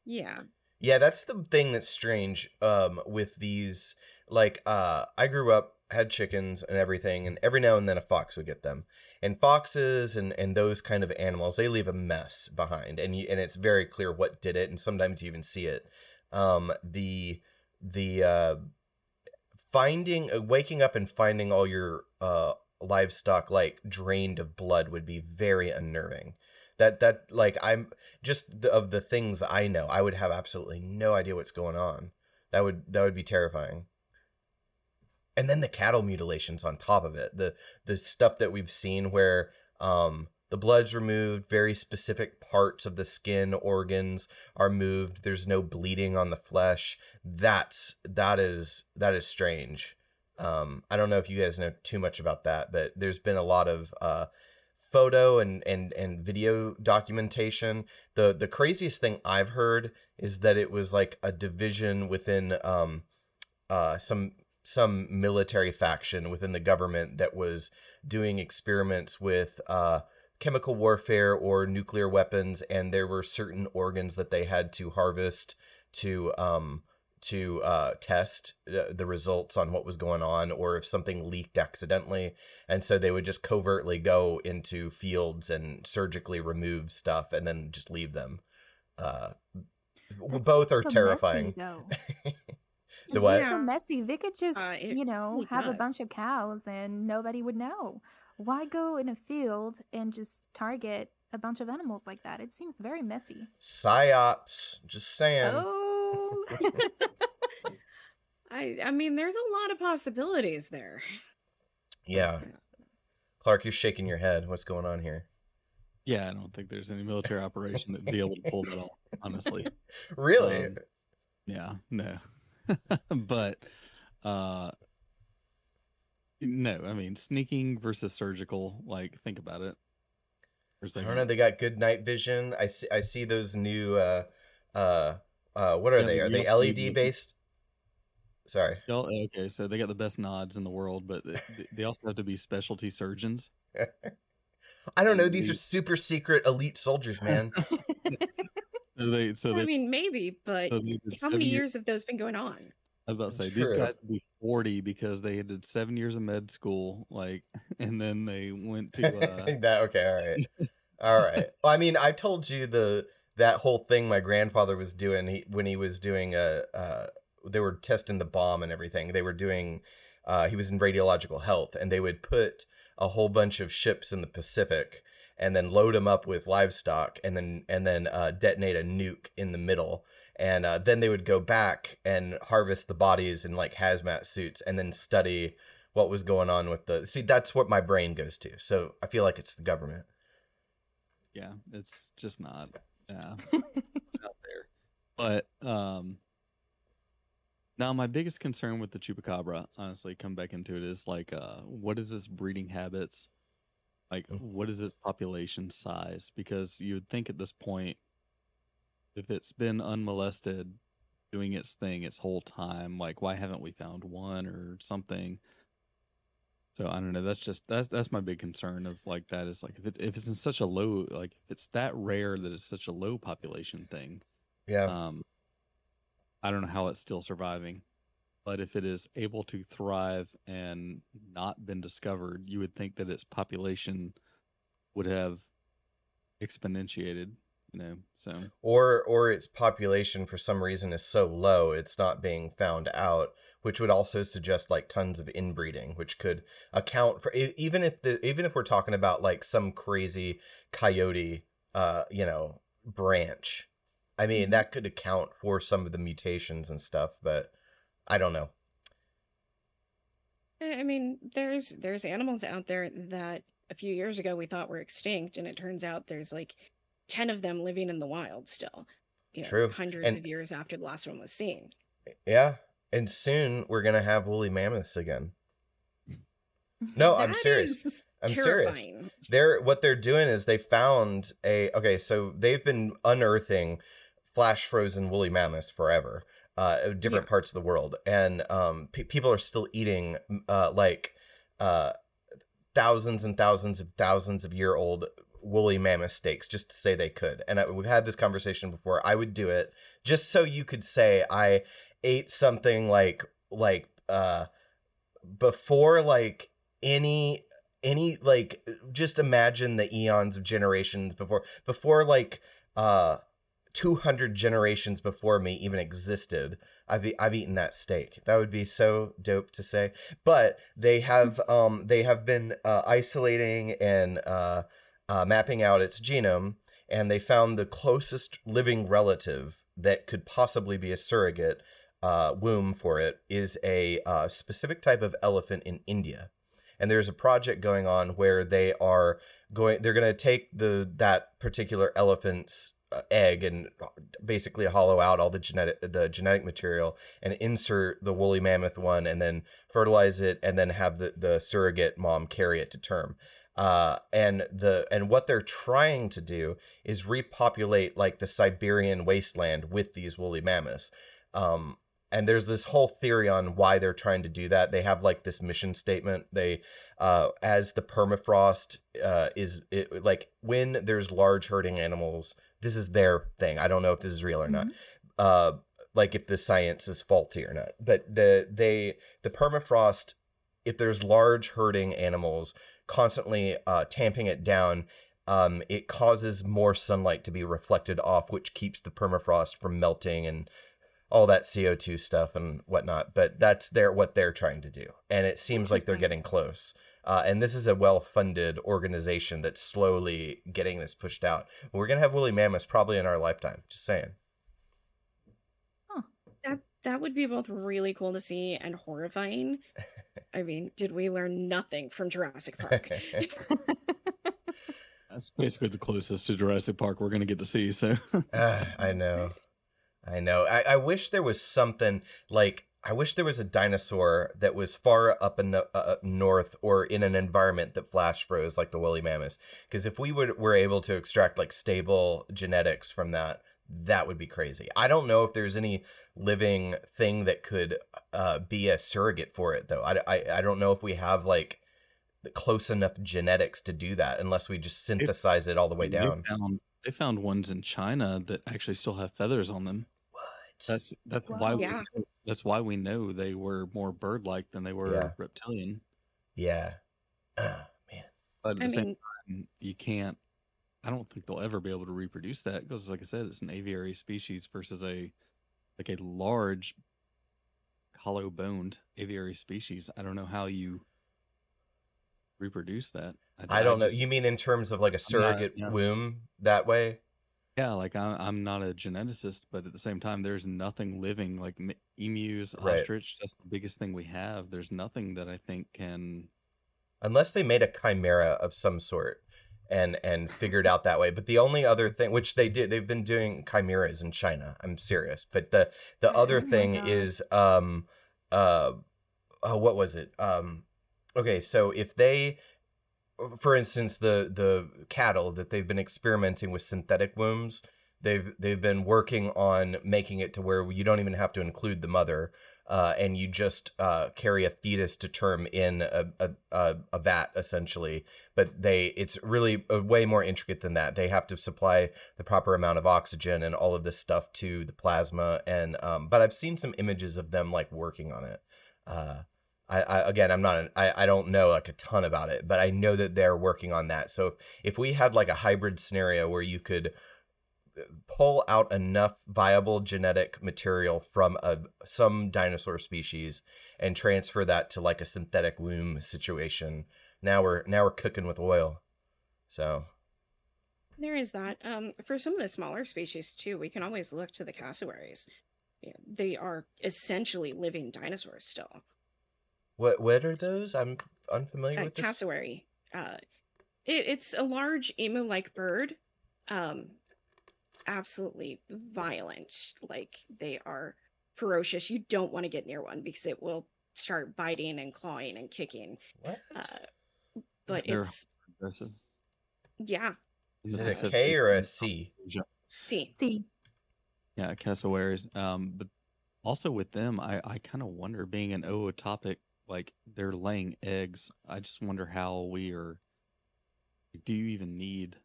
Yeah. Yeah, that's the thing that's strange um with these like uh I grew up had chickens and everything and every now and then a fox would get them. And foxes and and those kind of animals, they leave a mess behind and you, and it's very clear what did it and sometimes you even see it. Um the the uh finding uh, waking up and finding all your uh livestock like drained of blood would be very unnerving that that like i'm just the, of the things i know i would have absolutely no idea what's going on. That would that would be terrifying. And then the cattle mutilations on top of it the the stuff that we've seen where um the blood's removed very specific parts of the skin organs are moved there's no bleeding on the flesh. That's that is that is strange. Um i don't know if you guys know too much about that but there's been a lot of uh photo and and and video documentation. The the craziest thing i've heard is that it was like a division within um uh some some military faction within the government that was doing experiments with uh chemical warfare or nuclear weapons, and there were certain organs that they had to harvest to um, to uh, test uh, the results on what was going on or if something leaked accidentally. And so they would just covertly go into fields and surgically remove stuff and then just leave them. Uh, That both are so terrifying. though. The It's what? so messy. They could just, Uh, it you know, really have a bunch of cows and nobody would know. Why go in a field and just target a bunch of animals like that? It seems very messy. Psyops, just saying. Oh, I I mean, there's a lot of possibilities there. Yeah. Clark, you're shaking your head. What's going on here? Yeah, I don't think there's any military operation that'd be able to pull that off. Honestly, Really? Um, yeah, no, but uh, no. I mean, sneaking versus surgical. Like, think about it. For a I second. don't know. They got good night vision. I see. I see those new. Uh, uh, uh, what are Yeah, they? Are they LED speed- based? Sorry. Okay, so they got the best nods in the world, but they, they also have to be specialty surgeons. I don't know. These are super secret elite soldiers, man. So they, so they, I mean, maybe, but so how many year- years have those been going on? I was about to say these guys would be forty because they did seven years of med school, like, and then they went to. Uh, that okay. All right. All right. Well, I mean, I told you the that whole thing my grandfather was doing he, when he was doing a. Uh, they were testing the bomb and everything. They were doing. Uh, he was in radiological health, and they would put a whole bunch of ships in the Pacific and then load them up with livestock, and then and then uh, detonate a nuke in the middle. And uh, then they would go back and harvest the bodies in like hazmat suits, and then study what was going on with the. See, that's what my brain goes to. So I feel like it's the government. yeah, it's just not. Yeah, out there. But um, now my biggest concern with the chupacabra, honestly, come back into it is like, uh, what is its breeding habits? Like, Mm. what is its population size? Because you would think at this point, if it's been unmolested, doing its thing its whole time, like, why haven't we found one or something? So I don't know. That's just that's that's my big concern of like that is like if it if it's in such a low like if it's that rare that it's such a low population thing, Yeah. um, I don't know how it's still surviving. But if it is able to thrive and not been discovered, you would think that its population would have exponentiated. You know, so or or its population for some reason is so low it's not being found out which would also suggest like tons of inbreeding which could account for even if the even if we're talking about like some crazy coyote uh you know branch i mean Mhm. that could account for some of the mutations and stuff but i don't know I I mean, there's there's animals out there that a few years ago we thought were extinct, and it turns out there's like ten of them living in the wild still. You know, True. Hundreds And- of years after the last one was seen. yeah and soon we're gonna have woolly mammoths again. No i'm serious. I'm serious. they're what they're doing is they found a okay so they've been unearthing flash frozen woolly mammoths forever uh different parts of the world. And um pe- people are still eating uh like uh thousands and thousands of thousands of year old woolly mammoth steaks just to say they could. And I, we've had this conversation before. I would do it just so you could say i ate something like like uh before like any any like just imagine the eons of generations before before like uh 200 generations before me even existed i've i've eaten that steak. That would be so dope to say. But they have um they have been uh, isolating and uh, uh mapping out its genome and they found the closest living relative that could possibly be a surrogate uh, womb for it is a uh, specific type of elephant in India. And there's a project going on where they are going they're going to take the that particular elephant's uh, egg and basically hollow out all the genetic the genetic material and insert the woolly mammoth one and then fertilize it and then have the the surrogate mom carry it to term. Uh, and the and what they're trying to do is repopulate like the Siberian wasteland with these woolly mammoths. Um, and there's this whole theory on why they're trying to do that. They have like this mission statement. They, uh, as the permafrost uh, is it, like when there's large herding animals, this is their thing. I don't know if this is real or not. Mhm. Uh, like if the science is faulty or not. But the they the permafrost, if there's large herding animals constantly uh, tamping it down, um, it causes more sunlight to be reflected off, which keeps the permafrost from melting and all that CO2 stuff and whatnot. But that's their what they're trying to do, and it seems like they're getting close. Uh, and this is a well-funded organization that's slowly getting this pushed out. We're gonna have woolly mammoths probably in our lifetime. Just saying. That that would be both really cool to see and horrifying. I mean, did we learn nothing from Jurassic Park? That's basically the closest to Jurassic Park we're gonna get to see. So Ah, I know. I know. I, I wish there was something like I wish there was a dinosaur that was far up in the, uh, up north or in an environment that flash froze like the woolly mammoths. Because if we would were able to extract like stable genetics from that, that would be crazy. I don't know if there's any living thing that could uh, be a surrogate for it though. I, I, I don't know if we have like close enough genetics to do that unless we just synthesize it all the way down. found, they found ones in China that actually still have feathers on them. What? That's that's Wow. why we Yeah. know- that's why we know they were more bird-like than they were Yeah. reptilian. Yeah. Ah, man. But at the I same mean, time, you can't. I don't think they'll ever be able to reproduce that because, like I said, it's an aviary species versus a like a large hollow-boned aviary species. I don't know how you reproduce that. I don't know. just- You mean in terms of like a not- surrogate yeah. womb that way? Yeah, like I'm, I'm not a geneticist, but at the same time, there's nothing living like m- emus, Right. ostrich. That's the biggest thing we have. There's nothing that I think can. Unless they made a chimera of some sort and and figured out that way. But the only other thing which they did they've been doing chimeras in China. I'm serious. But the the other Oh my thing God. is um uh oh, what was it? Um okay, so if they for instance the the cattle that they've been experimenting with synthetic wombs they've they've been working on making it to where you don't even have to include the mother uh, and you just uh, carry a fetus to term in a, a, a, a vat essentially. But they it's really way more intricate than that. They have to supply the proper amount of oxygen and all of this stuff to the plasma and um, but i've seen some images of them like working on it. Uh, I, I again i'm not an, I, I don't know like a ton about it but i know that they're working on that so if we had like a hybrid scenario where you could uh, pull out enough viable genetic material from a some dinosaur species and transfer that to like a synthetic womb situation now we're now we're cooking with oil so there is that. Um, for some of the smaller species too, we can always look to the cassowaries. They are essentially living dinosaurs still. What what are those i'm unfamiliar A with this cassowary. Uh, it, it's a large emu-like bird. Um, absolutely violent. Like they are ferocious. You don't want to get near one because it will start biting and clawing and kicking. what Uh, but They're it's aggressive. yeah. Is it a Pacific k or a and c Asia. See, See, Yeah, cassowaries. Um, but also with them, I, I kind of wonder, being an ootopic, like they're laying eggs. I just wonder how we are. Do you even need?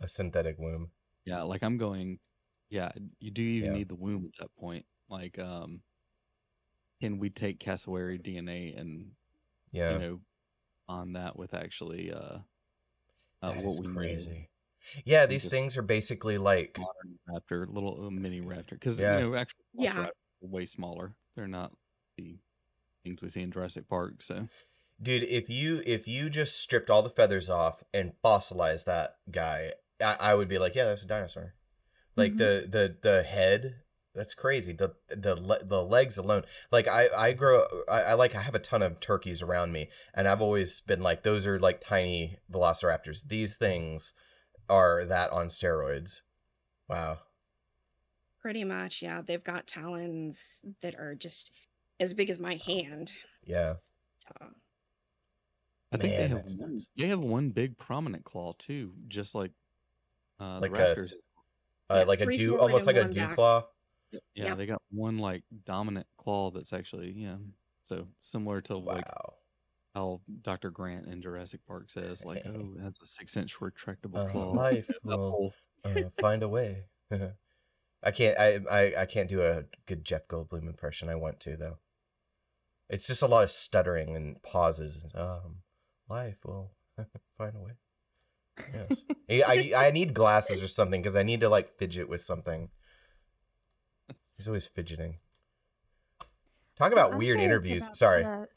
a synthetic womb Yeah, like I'm going. Yeah, you do even Yeah. need the womb at that point. Like, um, can we take cassowary DNA and yeah you know on that with actually uh, uh That what is we know crazy yeah these things are basically like modern raptor, little uh, mini raptor, because Yeah. you know actually Yeah. are way smaller. They're not the things we see in Jurassic Park. So dude if you if you just stripped all the feathers off and fossilized that guy i, I would be like yeah that's a dinosaur like Mhm. the the the head that's crazy the the le- the legs alone like i i grow I, I like i have a ton of turkeys around me and i've always been like those are like tiny velociraptors these things are that on steroids wow pretty much. Yeah, they've got talons that are just as big as my hand. yeah Uh, I think they have one, nuts. they have one big prominent claw too, just like uh, Like the a raptors. uh, Yeah, like a dew almost like a dew back. claw Yeah, Yep. they got one like dominant claw that's actually yeah. So similar to like how Dr. Grant in Jurassic Park says, like, Hey. oh, it has a six inch retractable Uh, claw. life will uh, find a way. I can't. I, I I can't do a good Jeff Goldblum impression. I want to though. It's just a lot of stuttering and pauses. Um, life will find a way. Yes. I, I I need glasses or something because I need to like fidget with something. He's always fidgeting. Talk So about I'm weird interviews. about Sorry. the-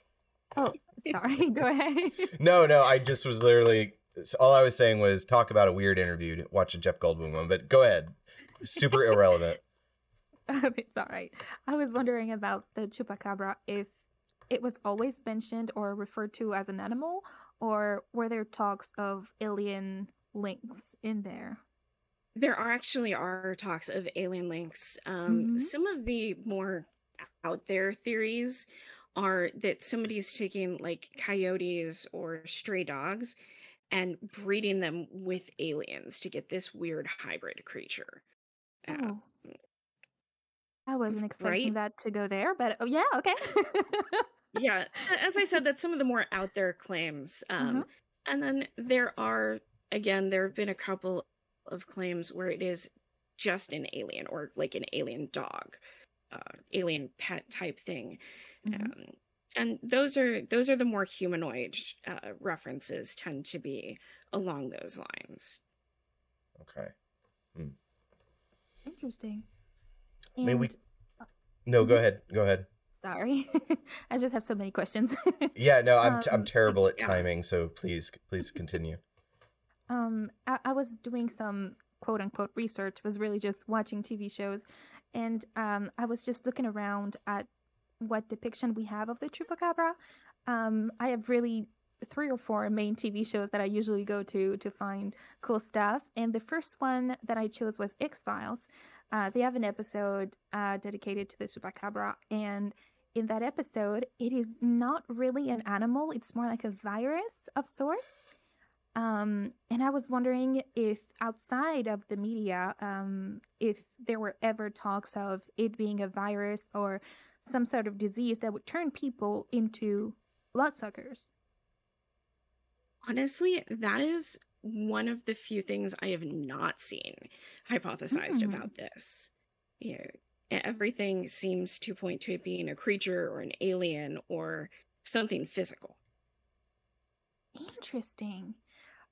Oh, sorry. Go ahead. No, no. I just was literally all I was saying was talk about a weird interview. To watch a Jeff Goldblum one, but go ahead. Super irrelevant. it's all right. I was wondering about the chupacabra if it was always mentioned or referred to as an animal, or were there talks of alien links in there? There are actually are talks of alien links. Um, Mhm. Some of the more out there theories are that somebody's taking like coyotes or stray dogs and breeding them with aliens to get this weird hybrid creature. Uh, Oh. I wasn't expecting right? that to go there, but oh yeah, okay. yeah, as I said, that's some of the more out there claims. Um, And then there are, again, there have been a couple of claims where it is just an alien or like an alien dog, uh, alien pet type thing. Mhm. Um, and those are those are the more humanoid uh, references tend to be along those lines. Okay. Hmm. Interesting. I mean, we. No, go Mhm. ahead. Go ahead. Sorry, I just have so many questions. Yeah, no, I'm t- I'm Um, terrible at timing, so please please continue. Um, I, I was doing some quote unquote research, was really just watching TV shows, and um, I was just looking around at what depiction we have of the chupacabra. Um, I have really three or four main TV shows that I usually go to to find cool stuff, and the first one that I chose was X Files. Uh, they have an episode uh, dedicated to the chupacabra, and in that episode, it is not really an animal; it's more like a virus of sorts. Um, and I was wondering if outside of the media, um, if there were ever talks of it being a virus or some sort of disease that would turn people into bloodsuckers. Honestly, that is one of the few things I have not seen hypothesized Hmm. about this. You know, everything seems to point to it being a creature or an alien or something physical. Interesting.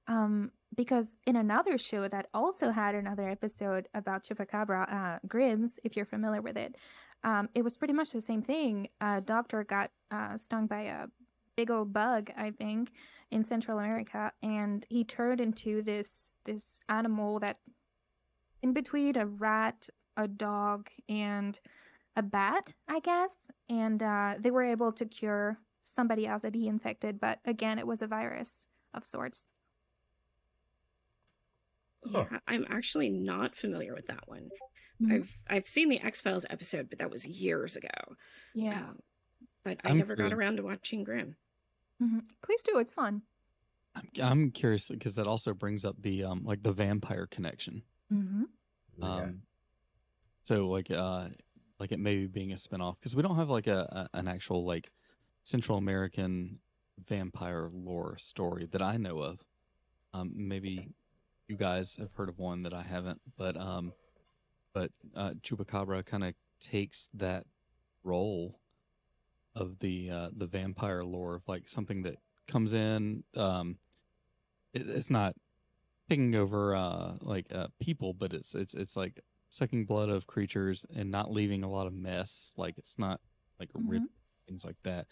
Um, because in another show that also had another episode about Chupacabra, uh, Grimm's, if you're familiar with it, um, it was pretty much the same thing. A doctor got uh, stung by a big old bug, I think, in Central America, and he turned into this this animal that, in between a rat, a dog, and a bat, I guess, and uh, they were able to cure somebody else that he infected, but again, it was a virus of sorts. Huh. Yeah, I'm actually not familiar with that one. Mhm. I've I've seen the X Files episode, but that was years ago. Yeah. Um, but I I'm never got around to watching Grimm. hmm Please do. It's fun. I'm, I'm curious because that also brings up the um like the vampire connection. hmm Yeah. Um, so like uh like it maybe being a spinoff because we don't have like a, a an actual like Central American vampire lore story that I know of. Um, maybe you guys have heard of one that I haven't, but um, but uh, Chupacabra kind of takes that role of the uh, the vampire lore of like something that comes in. Um, it, it's not taking over uh like uh people, but it's it's it's like sucking blood of creatures and not leaving a lot of mess. Like it's not like rid things like that.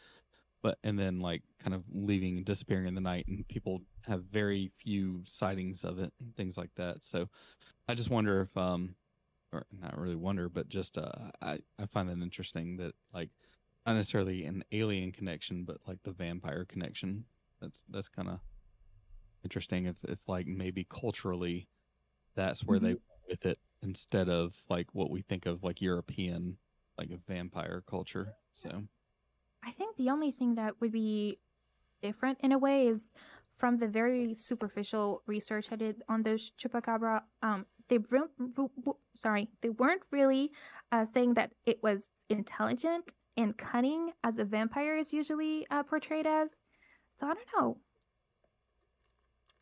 But and then like kind of leaving and disappearing in the night, and people have very few sightings of it and things like that. So I just wonder if um or not really wonder, but just uh I I find that interesting that like not necessarily an alien connection, but like the vampire connection. That's that's kind of interesting if if like maybe culturally that's where they went with it instead of like what we think of like European like a vampire culture. So I think the only thing that would be different in a way is from the very superficial research I did on the chupacabra. Um, they weren't w- w- sorry they weren't really uh, saying that it was intelligent and cunning as a vampire is usually uh, portrayed as. So I don't know.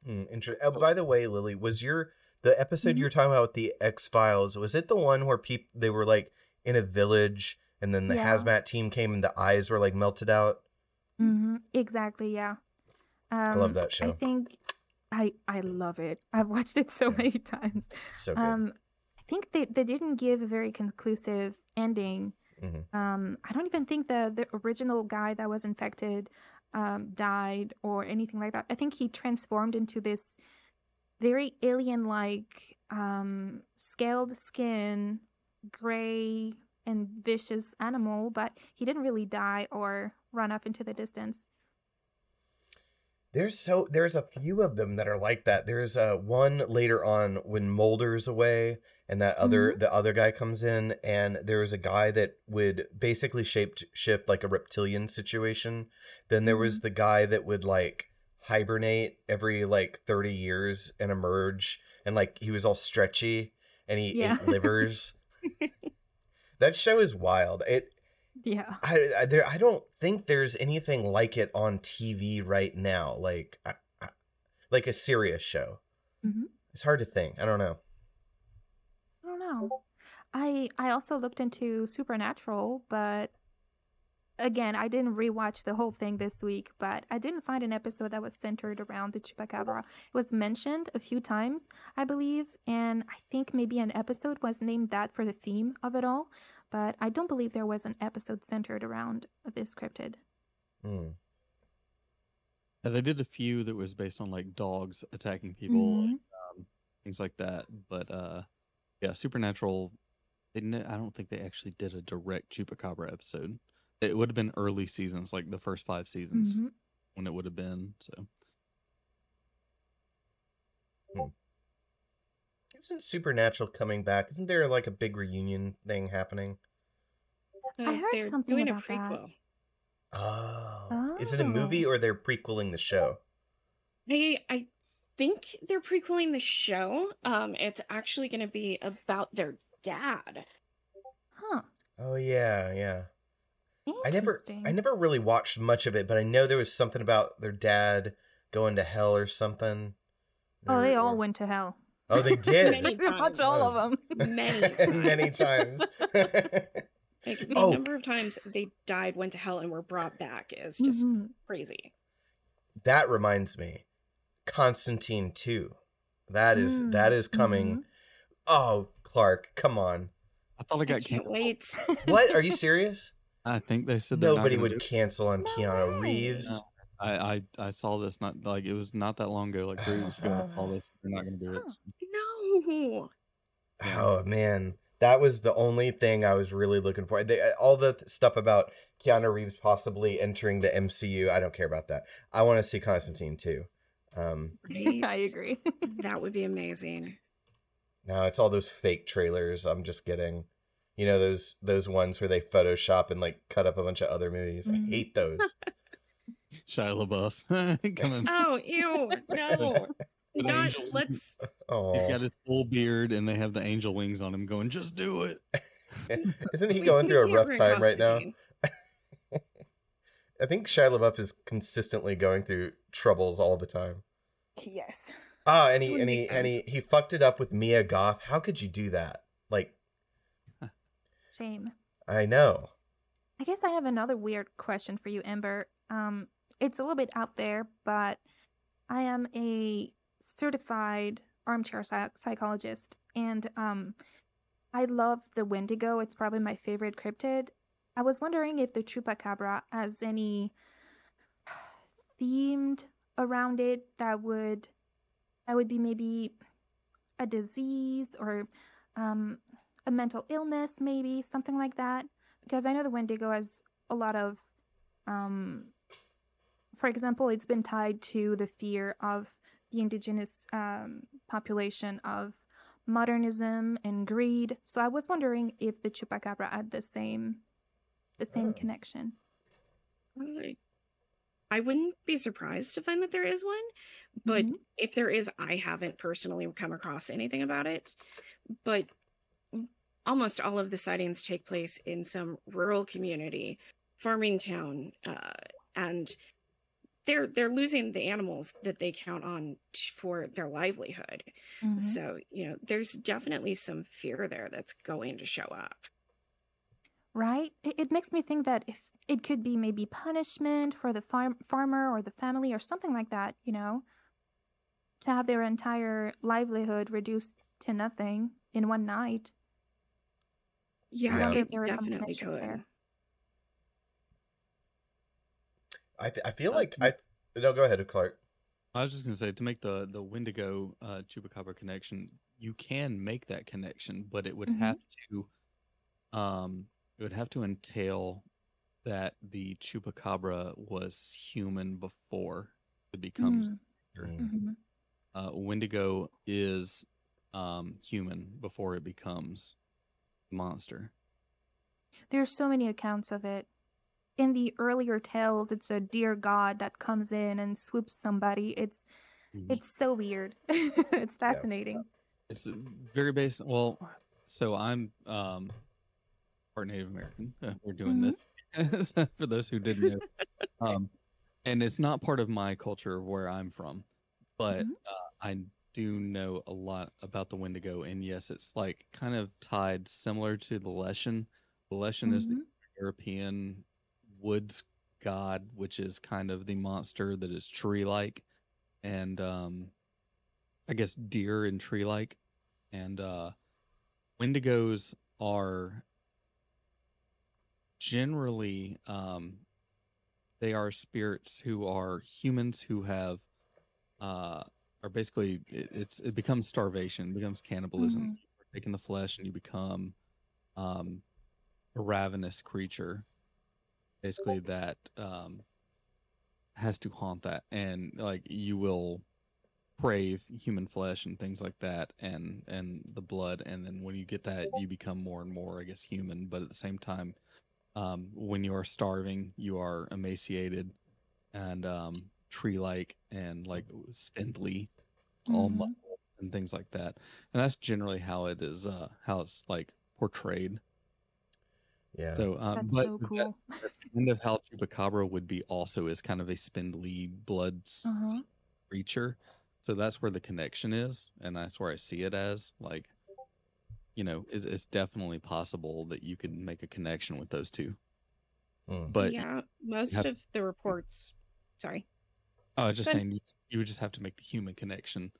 Hmm, interesting. Oh, by the way, Lily, was your the episode Mhm. you were talking about with the X Files? Was it the one where people they were like in a village and then the Yeah. hazmat team came and the eyes were like melted out? Mm-hmm. Exactly. Yeah. Um, I love that show. I think I I love it. I've watched it so Yeah. many times. So good. Um, I think they, they didn't give a very conclusive ending. Mhm. Um, I don't even think the the original guy that was infected um, died or anything like that. I think he transformed into this very alien-like, um, scaled skin, gray and vicious animal, but he didn't really die or run off into the distance. There's so there's a few of them that are like that. There's uh one later on when Mulder's away and that other the other guy comes in and there was a guy that would basically shape shift like a reptilian situation. Then there was the guy that would like hibernate every like 30 years and emerge and like he was all stretchy and he Yeah. ate livers. that show is wild. It Yeah. I, I there I don't think there's anything like it on TV right now. Like I, I, like a serious show. Mhm. It's hard to think. I don't know. I don't know. I I also looked into Supernatural, but again, I didn't rewatch the whole thing this week, but I didn't find an episode that was centered around the chupacabra. It was mentioned a few times, I believe, and I think maybe an episode was named that for the theme of it all, but I don't believe there was an episode centered around this cryptid. Hmm. Yeah, they did a few that was based on like dogs attacking people, Mhm. um, things like that. But uh, yeah, Supernatural. They didn't, I don't think they actually did a direct Chupacabra episode. It would have been early seasons, like the first five seasons, Mhm. when it would have been. So Isn't Supernatural coming back? Isn't there like a big reunion thing happening? I Uh, heard they're something doing about a that. prequel. Oh. Is it a movie Oh. or they're prequeling the show? I I think they're prequeling the show. Um, it's actually going to be about their dad. Huh. Oh yeah, yeah. I never I never really watched much of it, but I know there was something about their dad going to hell or something. Oh, they Or- all or- went to hell. Oh, they did. Many Pretty much times. all of them. Many Many times. times. Like the Oh. number of times they died, went to hell, and were brought back is just Mhm. crazy. that reminds me. Constantine 2. That is Mm, that is coming. mhm. Oh, Clark, come on. I thought I got can't canceled. wait. What? Are you serious? I think they said they're Nobody would do cancel on No Keanu way. Reeves. No. I, I I saw this not like it was not that long ago, like three weeks ago. I saw this. They're not going to do it. So. No. Oh man, that was the only thing I was really looking for. They, uh, all the th- stuff about Keanu Reeves possibly entering the MCU, I don't care about that. I want to see Constantine too. Um, Right? I agree. That would be amazing. no, it's all those fake trailers. I'm just getting, you know, those those ones where they Photoshop and like cut up a bunch of other movies. Mhm. I hate those. Shia LaBeouf coming. Oh, ew. No. With Not, angel let's. Oh, He's got his full beard, and they have the angel wings on him, going, "Just do it." isn't he we- going we through a rough time right now? I think Shia LaBeouf is consistently going through troubles all the time. yes. Ah, and he and he and he he fucked it up with Mia Goth. How could you do that? Shame. I know. I guess I have another weird question for you, Amber. Um, it's a little bit out there, but I am a certified armchair psy- psychologist, and um, I love the Wendigo. It's probably my favorite cryptid. I was wondering if the Chupacabra has any themed around it that would that would be maybe a disease or um, a mental illness, maybe something like that because I know the Wendigo has a lot of, um, for example, it's been tied to the fear of the indigenous um, population of modernism and greed. So I was wondering if the chupacabra had the same, the same Oh. connection. I I wouldn't be surprised to find that there is one, but Mhm. if there is, I haven't personally come across anything about it. But almost all of the sightings take place in some rural community, farming town, uh, and they're they're losing the animals that they count on t- for their livelihood. Mhm. So you know, there's definitely some fear there that's going to show up. Right? It, it makes me think that if it could be maybe punishment for the farm farmer or the family or something like that, you know, to have their entire livelihood reduced to nothing in one night. Yeah, Yeah. it There were definitely connections could. there. I th- I feel Uh, like to- I no go ahead, Clark. I was just gonna say to make the the Wendigo uh, chupacabra connection, you can make that connection, but it would Mhm. have to, um, it would have to entail that the chupacabra was human before it becomes. Mm. monster. Mm. Mhm. Uh, Wendigo is um human before it becomes monster. There's so many accounts of it. In the earlier tales, it's a deer god that comes in and swoops somebody. It's Mm. it's so weird. it's fascinating. It's very based. Well, so I'm um part Native American. Uh, we're doing Mhm. this for those who didn't know. Um, and it's not part of my culture of where I'm from, but Mhm. uh, I do know a lot about the Wendigo. And yes, it's like kind of tied similar to the Leshen. The Leshen is the Mhm. European woods god, which is kind of the monster that is tree like and um I guess deer and tree like. And uh Wendigos are generally um they are spirits who are humans who have uh are basically it, it's it becomes starvation, becomes cannibalism. Mhm. Taking the flesh and you become um a ravenous creature basically that um has to haunt that. And like you will crave human flesh and things like that and and the blood. And then when you get that you become more and more i guess human. But at the same time um when you are starving you are emaciated and um tree like and like spindly all Mhm. muscle and things like that and that's generally how it is uh how it's like portrayed Yeah. so um That's but so that- cool. that's kind of how chupacabra would be also is kind of a spindly blood Uh-huh. creature so that's where the connection is and that's where i see it as like you know it, it's definitely possible that you could make a connection with those two Mm. but yeah, most have- of the reports. Sorry. I was just saying you, you would just have to make the human connection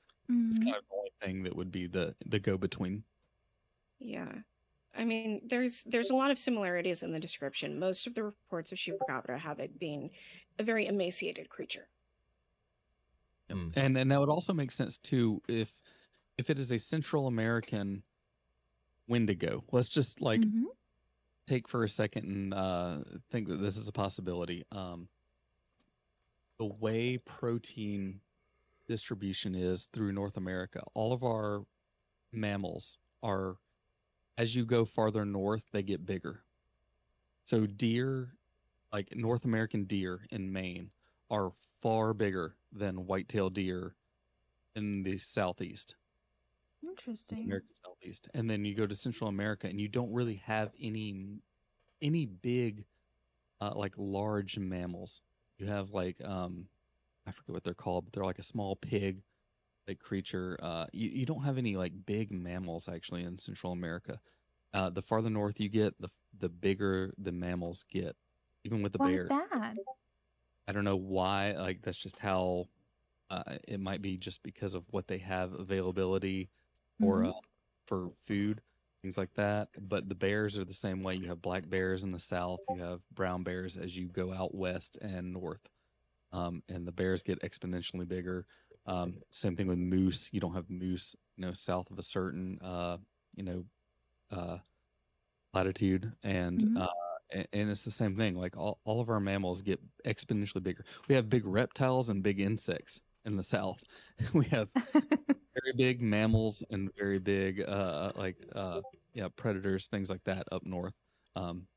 it's Mhm. kind of the only thing that would be the the go between Yeah. I mean, there's there's a lot of similarities in the description. Most of the reports of Chupacabra have it being a very emaciated creature. Mm. and and that would also make sense too if if it is a central american wendigo let's just like Mhm. take for a second and uh, think that this is a possibility. Um, the way protein distribution is through North America, all of our mammals are, as you go farther north, they get bigger. So deer, like North American deer in Maine, are far bigger than white-tailed deer in the southeast. Interesting. American Southeast, and then you go to Central America, and you don't really have any any big, uh, like large mammals. You have like um, I forget what they're called, but they're like a small pig, like creature. Uh, you you don't have any like big mammals actually in Central America. Uh, the farther north you get, the the bigger the mammals get. Even with the Why bear, is that? I don't know why. Like that's just how. Uh, it might be just because of what they have availability or Mhm. uh, for food, things like that. But the bears are the same way. You have black bears in the south, you have brown bears as you go out west and north. Um, and the bears get exponentially bigger. Um, same thing with moose. You don't have moose, you know, south of a certain, uh, you know, uh, latitude, and Mhm. uh, a- and it's the same thing. Like all, all of our mammals get exponentially bigger. We have big reptiles and big insects in the south. we have very big mammals and very big uh like uh yeah predators things like that up north um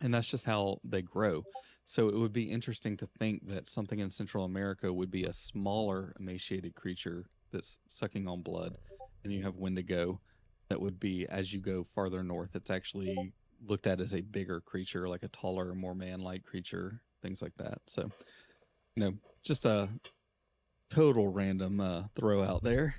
and that's just how they grow so it would be interesting to think that something in Central America would be a smaller emaciated creature that's sucking on blood, and you have Wendigo that would be as you go farther north. It's actually looked at as a bigger creature, like a taller, more man-like creature, things like that. So, you know, just a total random uh, throw out there.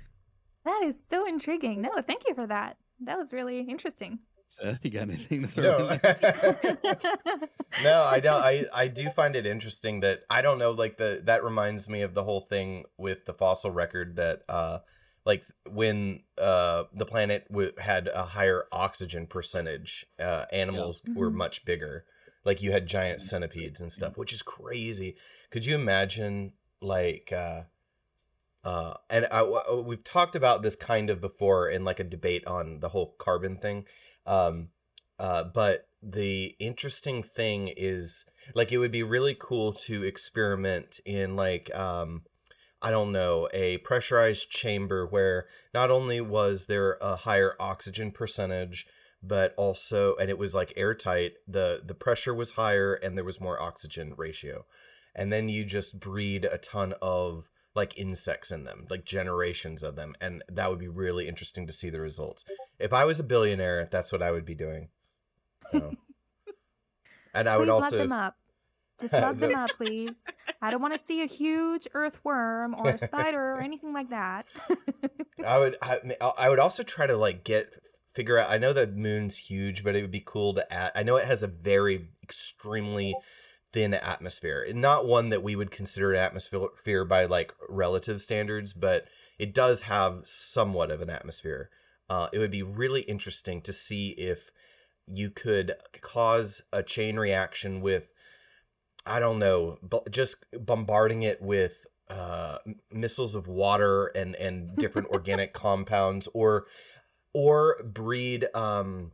That is so intriguing. No, thank you for that. That was really interesting. Seth, you got anything to throw in No, there? no, I don't. I I do find it interesting that I don't know. Like the that reminds me of the whole thing with the fossil record that uh like when uh the planet w- had a higher oxygen percentage, uh animals were Mhm. much bigger. Like you had giant centipedes and stuff, which is crazy. Could you imagine like uh uh and I, w- we've talked about this kind of before in like a debate on the whole carbon thing um uh but the interesting thing is like it would be really cool to experiment in like um I don't know, a pressurized chamber where not only was there a higher oxygen percentage, but also and it was like airtight, the the pressure was higher and there was more oxygen ratio. And then you just breed a ton of like insects in them, like generations of them, and that would be really interesting to see the results. If I was a billionaire, that's what I would be doing. So. And I would please also lock them up. Just lock them up, please. I don't want to see a huge earthworm or a spider or anything like that. I would I, I would also try to like get figure out I know the moon's huge but it would be cool to add I know it has a very extremely thin atmosphere. Not one that we would consider an atmosphere by like relative standards but it does have somewhat of an atmosphere. Uh, it would be really interesting to see if you could cause a chain reaction with I don't know, bu- just bombarding it with uh, missiles of water and and different organic compounds, or or breed um,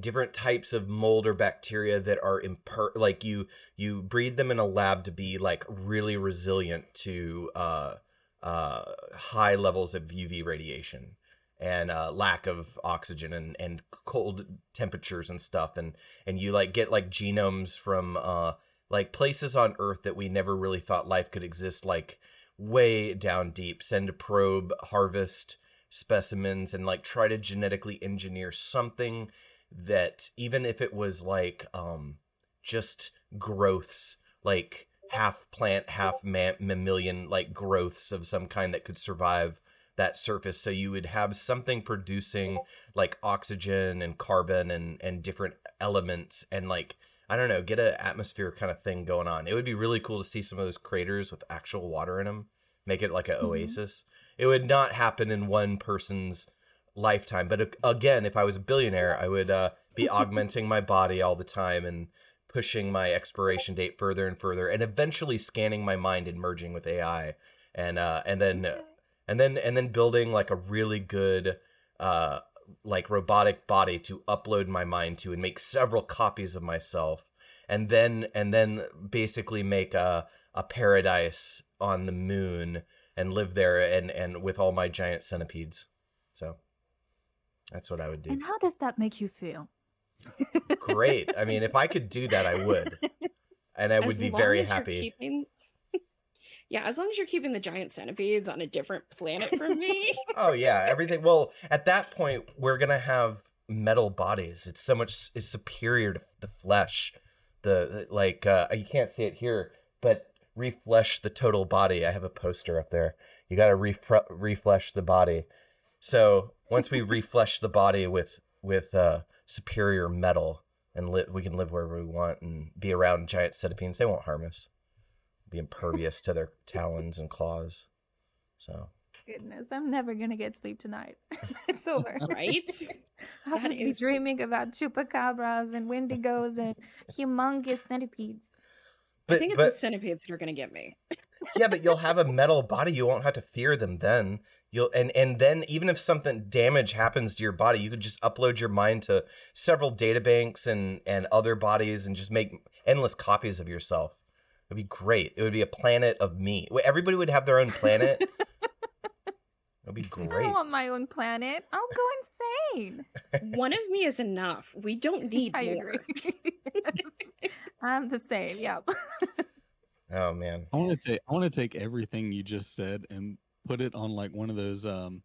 different types of mold or bacteria that are imper like you you breed them in a lab to be like really resilient to uh, uh, high levels of UV radiation and uh, lack of oxygen and, and cold temperatures and stuff. And and you like get like genomes from uh like places on earth that we never really thought life could exist like way down deep. Send a probe harvest specimens and like try to genetically engineer something that even if it was like um just growths like half plant half ma- mammalian like growths of some kind that could survive that surface so you would have something producing like oxygen and carbon and and different elements and like I don't know, get a atmosphere kind of thing going on. It would be really cool to see some of those craters with actual water in them, make it like an Mhm. oasis. It would not happen in one person's lifetime, but again, if I was a billionaire, I would uh, be augmenting my body all the time and pushing my expiration date further and further, and eventually scanning my mind and merging with AI, and uh, and then and then and then building like a really good uh like robotic body to upload my mind to and make several copies of myself and then and then basically make a a paradise on the moon and live there and and with all my giant centipedes. So that's what i would do and how does that make you feel? great i mean if i could do that i would and i would be long very as you're happy keeping- yeah, as long as you're keeping the giant centipedes on a different planet from me. Oh yeah, everything. Well, at that point, we're gonna have metal bodies. It's so much. It's superior to the flesh. The, the- like uh, you can't see it here, but reflesh the total body. I have a poster up there. You got to refre- reflesh the body. So once we reflesh the body with with uh, superior metal, and li- we can live wherever we want and be around giant centipedes. They won't harm us. Be impervious to their talons and claws. So. Goodness, I'm never gonna get sleep tonight. it's over. right? I'll That just be dreaming about chupacabras and wendigos and humongous centipedes. I think it's the centipedes that are going to get me. yeah, but you'll have a metal body. You won't have to fear them then. You'll and and then even if something damage happens to your body, you could just upload your mind to several databanks and and other bodies and just make endless copies of yourself. It'd be great. It would be a planet of me. Everybody would have their own planet. It'd be great. don't want my own planet. I'll go insane. One of me is enough. We don't need I more. agree. Yes. I'm the same. Yep. Oh man. I want to take I want to take everything you just said and put it on like one of those um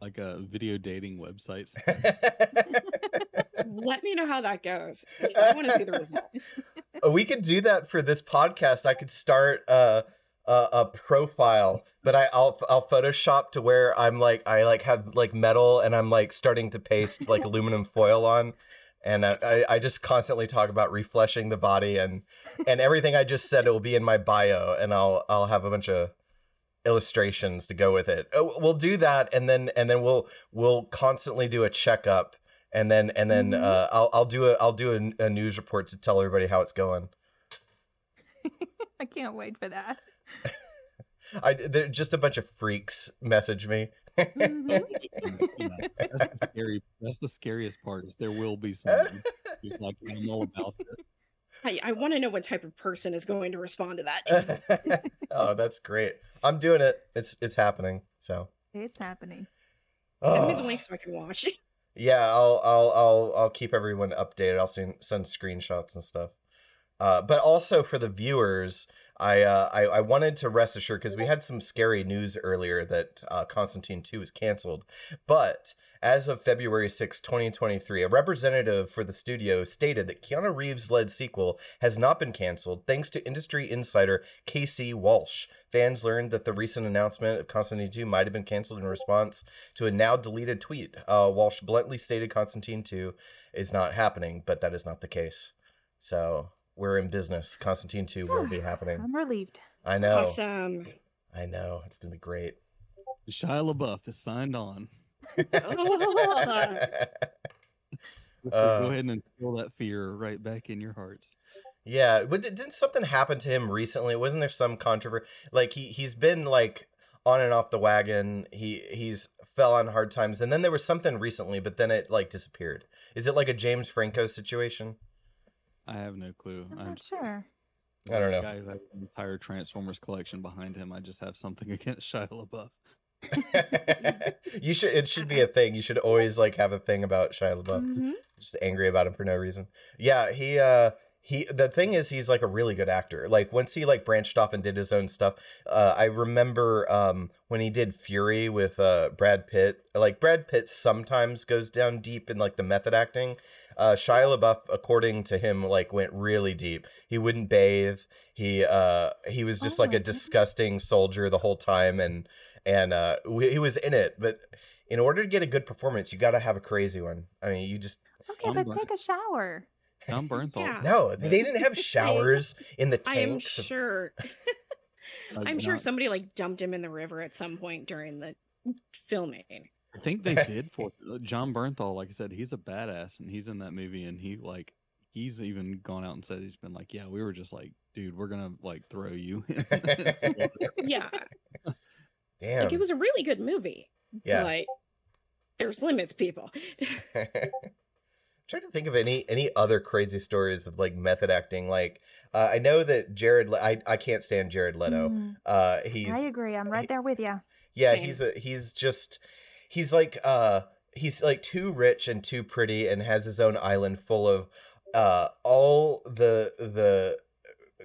like a video dating websites. Let me know how that goes. I want to see the results. Oh, we could do that for this podcast. I could start uh, a a profile, but I, I'll I'll Photoshop to where I'm like I like have like metal and I'm like starting to paste like aluminum foil on, and I, I I just constantly talk about refleshing the body and and everything I just said. It will be in my bio, and I'll I'll have a bunch of illustrations to go with it. Oh, We'll do that, and then and then we'll we'll constantly do a checkup, and then and then Mhm. uh, I'll I'll do a I'll do a, a news report to tell everybody how it's going. I can't wait for that. I they're just a bunch of freaks message me. Mhm. So, that's the scary that's the scariest part is there will be someone who's like I'm all about this. I, I want to know what type of person is going to respond to that. oh, that's great. I'm doing it. It's it's happening. So. It's happening. Send me the Oh, link so I can watch. yeah, I'll I'll I'll I'll keep everyone updated. I'll send send screenshots and stuff. Uh, but also for the viewers, I uh, I, I wanted to rest assured because we had some scary news earlier that uh, Constantine 2 is canceled. But as of February 6, 2023, a representative for the studio stated that Keanu Reeves led sequel has not been canceled thanks to industry insider KC Walsh. Fans learned that the recent announcement of Constantine 2 might have been canceled in response to a now deleted tweet. Uh, Walsh bluntly stated Constantine 2 is not happening, but that is not the case. So we're in business. Constantine 2 will be happening. I'm relieved. I know. Awesome. I know. It's going to be great. Shia LaBeouf is signed on. Uh, Go ahead and instill that fear right back in your hearts. yeah, but didn't something happen to him recently? Wasn't there some controversy? Like he he's been like on and off the wagon. He he's fell on hard times, and then there was something recently, but then it like disappeared. Is it like a James Franco situation? I have no clue. I'm I'm not sure. I don't know. Guy who has an entire Transformers collection behind him. I just have something against Shia LaBeouf. you should. It should be a thing. You should always like have a thing about Shia LaBeouf. Mhm. just angry about him for no reason. Yeah, he uh he the thing is he's like a really good actor. Like once he like branched off and did his own stuff. Uh I remember um when he did Fury with uh Brad Pitt. Like Brad Pitt sometimes goes down deep in like the method acting. Uh Shia LaBeouf according to him like went really deep. He wouldn't bathe. He uh he was just Oh like my a goodness. disgusting soldier the whole time and and uh w- he was in it, but in order to get a good performance, you got to have a crazy one. I mean, you just Okay, but take a shower. Jon Bernthal. Yeah. no, they didn't have showers in the tanks. I am tanks. sure. I'm sure somebody like dumped him in the river at some point during the filming. I think they did for uh, Jon Bernthal. Like I said, he's a badass, and he's in that movie, and he like he's even gone out and said he's been like, yeah, we were just like, dude, we're gonna like throw you. Yeah, Damn. like it was a really good movie. yeah. But there's limits, people. trying to think of any any other crazy stories of like method acting. Like uh, I know that Jared. Le- I I can't stand Jared Leto. Mm, Uh, he's I agree. I'm right there with you. yeah. Same. He's a he's just he's like uh he's like too rich and too pretty and has his own island full of uh all the the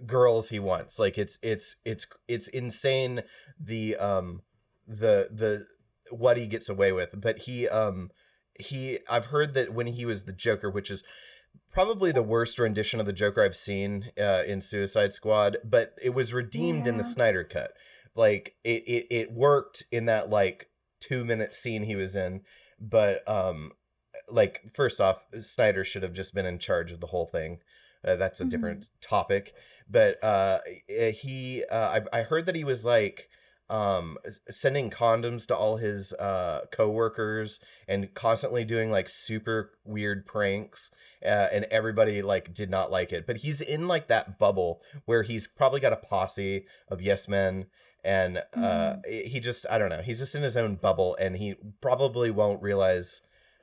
girls he wants. Like it's it's it's it's insane the um the the what he gets away with. But he um he i've heard that when he was the joker which is probably the worst rendition of the joker i've seen uh in suicide squad but it was redeemed in the snyder cut. Like it it, it worked in that like two minute scene he was in but um like first off snyder should have just been in charge of the whole thing uh, that's a Mhm. different topic but uh eh, he uh I, I heard that he was like um sending condoms to all his uh coworkers and constantly doing like super weird pranks uh, and everybody like did not like it. But he's in like that bubble where he's probably got a posse of yes men and uh he just i don't know he's just in his own bubble and he probably won't realize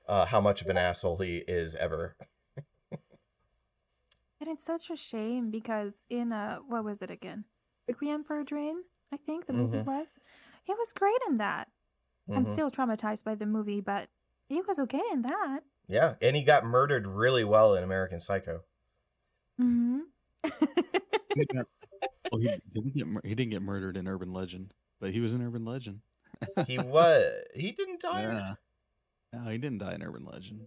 uh how much of an asshole he is ever. And it's such a shame because in uh what was it again? Requiem for a Dream, I think the movie Mhm. was. He was great in that. I'm Mhm. still traumatized by the movie, but he was okay in that. yeah and he got murdered really well in american psycho Mm-hmm. He well, he didn't get mur- he didn't get murdered in Urban Legend, but he was in Urban Legend. He was. He didn't die. Yeah. No, he didn't die in Urban Legend.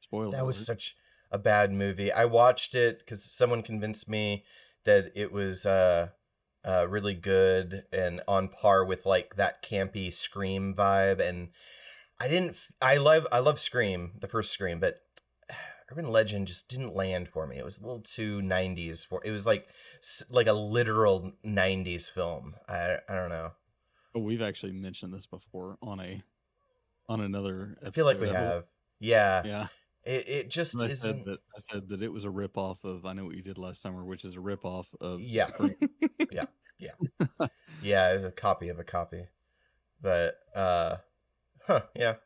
Spoiler. That was alert. such a bad movie. I watched it because someone convinced me that it was uh, uh, really good and on par with like that campy Scream vibe. And I didn't. f- I love. I love Scream, the first Scream, but Urban Legend just didn't land for me. It was a little too '90s for. It was like like a literal '90s film. I I don't know. Oh, we've actually mentioned this before on a on another. I feel like we episode. Have. Yeah. Yeah. It it just And I isn't. said that I said that it was a ripoff of I know what you did last summer, which is a ripoff of Yeah. Scream. Yeah, yeah. it's a copy of a copy. But uh huh, yeah.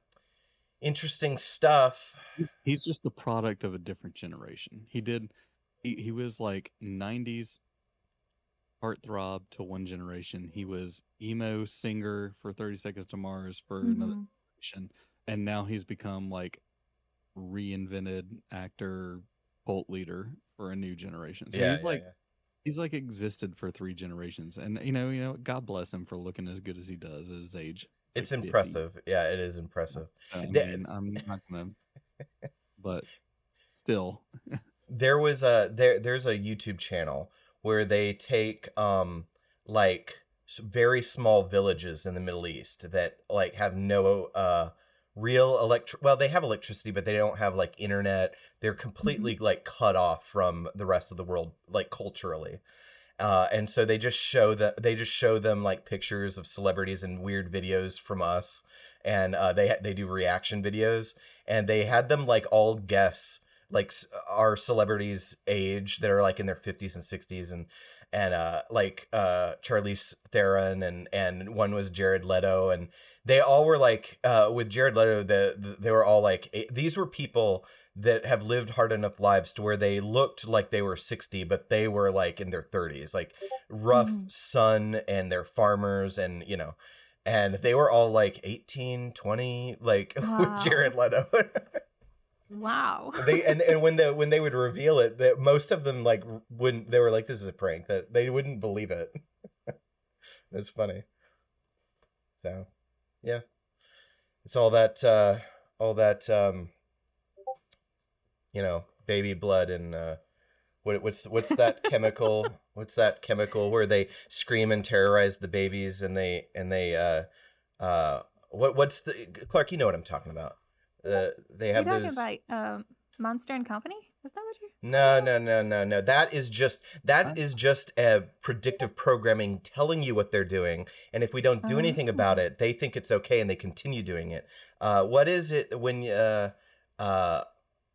Interesting stuff. He's, he's just the product of a different generation. He did he, he was like 90s heartthrob to one generation. He was emo singer for 30 Seconds to Mars for another Mhm. generation. And now he's become like reinvented actor, cult leader for a new generation. So yeah, he's yeah, like yeah. he's like existed for three generations. And you know, you know, God bless him for looking as good as he does at his age. it's like 50. impressive. Yeah, it is impressive. I mean, I'm not gonna but still. There was a there there's a YouTube channel where they take um like very small villages in the Middle East that like have no uh real electric well they have electricity but they don't have like internet. They're completely like cut off from the rest of the world like culturally. Uh and so they just show that they just show them like pictures of celebrities and weird videos from us. And uh they they do reaction videos. And they had them like all guess like our celebrities age that are like in their 50s and 60s and and uh like uh Charlize Theron and and one was Jared Leto. And they all were like uh with Jared Leto the, the they were all like these were people that have lived hard enough lives to where they looked like they were 60 but they were like in their 30s like rough Mhm. sun and they're farmers and you know and they were all like 18 20 like Wow. with Jared Leto Wow. they and, and when the when they would reveal it that most of them like wouldn't they were like this is a prank that they wouldn't believe it it's funny so yeah it's all that uh all that um you know baby blood and uh what what's what's that chemical what's that chemical where they scream and terrorize the babies and they and they uh uh what what's the Clark you know what I'm talking about uh, they You're have talking those about um, Monster and Company? Is that what you're? no, no, no, no, no. That is just that is just a predictive programming telling you what they're doing, and if we don't do anything about it, they think it's okay and they continue doing it. Uh, what is it when uh, uh,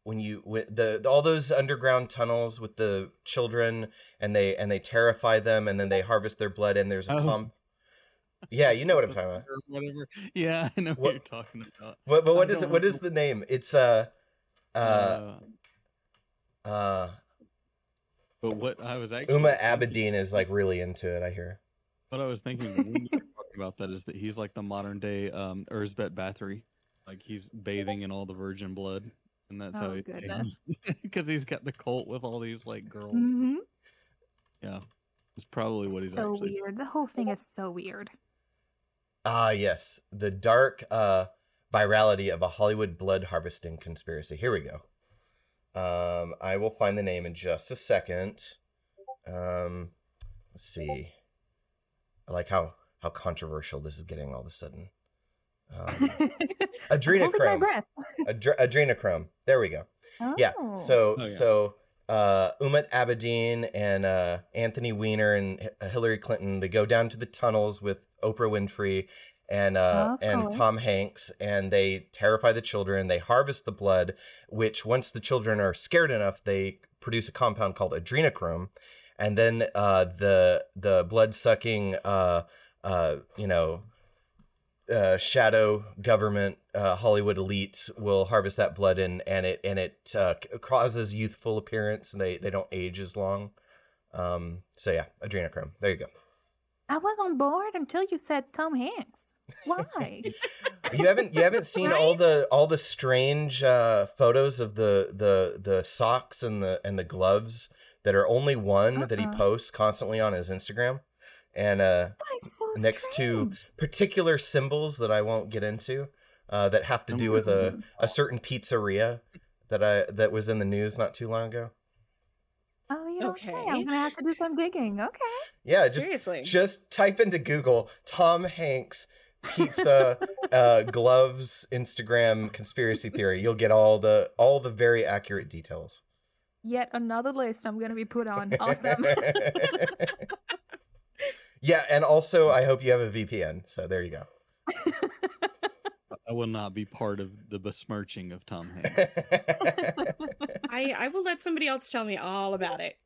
when you when the all those underground tunnels with the children and they and they terrify them and then they harvest their blood and there's a Oh. comp. Yeah, you know what I'm talking about. Whatever. Yeah, I know what, What- you're talking about. What, but what is it? What is the name? It's uh uh Uh, uh but what I was actually Uma thinking- Abedin is like really into it. I hear. What I was thinking when you were talking about that is that he's like the modern day um Erzsebet Bathory. Like he's bathing in all the virgin blood. And that's how Oh, he's because he's got the cult with all these like girls. Mhm. Yeah. It's probably what he's So actually weird. The whole thing is so weird. Ah, yes, the dark uh, virality of a Hollywood blood harvesting conspiracy. Here we go. Um, I will find the name in just a second. Um, let's see. I like how how controversial this is getting all of a sudden. Um, adrenochrome. Adre- adrenochrome. There we go. Yeah. Oh. So Oh, yeah. so uh Huma Abedin and uh Anthony Weiner and H- Hillary Clinton they go down to the tunnels with Oprah Winfrey and uh Of and. Tom Hanks and they terrify the children they harvest the blood which once the children are scared enough they produce a compound called adrenochrome and then uh the the blood sucking uh uh you know uh, shadow government uh, Hollywood elites will harvest that blood and and it and it uh, causes youthful appearance and they they don't age as long. Um, so yeah, adrenochrome. There you go. I was on board until you said Tom Hanks. Why? You haven't you haven't seen all the all the strange uh, photos of the the the socks and the and the gloves that are only one that he Uh-uh. posts constantly on his Instagram, and uh, so next to particular symbols that I won't get into uh, that have to do with a, a certain pizzeria that I that was in the news not too long ago. Oh, you don't say. Okay. I'm gonna have to do some digging. Okay. Yeah, just Seriously. just type into Google Tom Hanks pizza uh, gloves Instagram conspiracy theory. You'll get all the all the very accurate details. Yet another list I'm gonna be put on. Awesome. yeah, and also I hope you have a VPN. So there you go. I will not be part of the besmirching of Tom Hanks. I, I will let somebody else tell me all about it.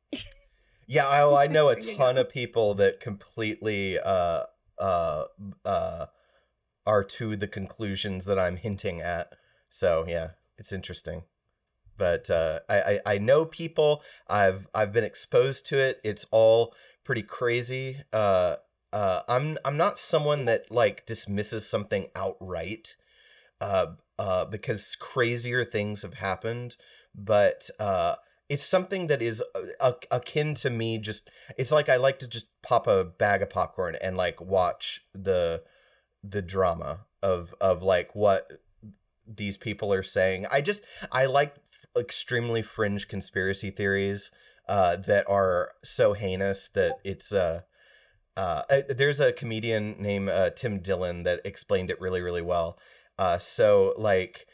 yeah, I, I know a ton of people that completely uh uh uh are to the conclusions that I'm hinting at. So yeah, it's interesting. But uh, I, I I know people. I've I've been exposed to it. It's all pretty crazy. Uh, uh, I'm I'm not someone that like dismisses something outright. Uh, uh, because crazier things have happened, but uh, it's something that is uh, a- akin to me. Just it's like I like to just pop a bag of popcorn and like watch the the drama of of like what these people are saying. I just I like extremely fringe conspiracy theories uh that are so heinous that it's uh uh uh, there's a comedian named uh, Tim Dillon that explained it really really well. Uh so like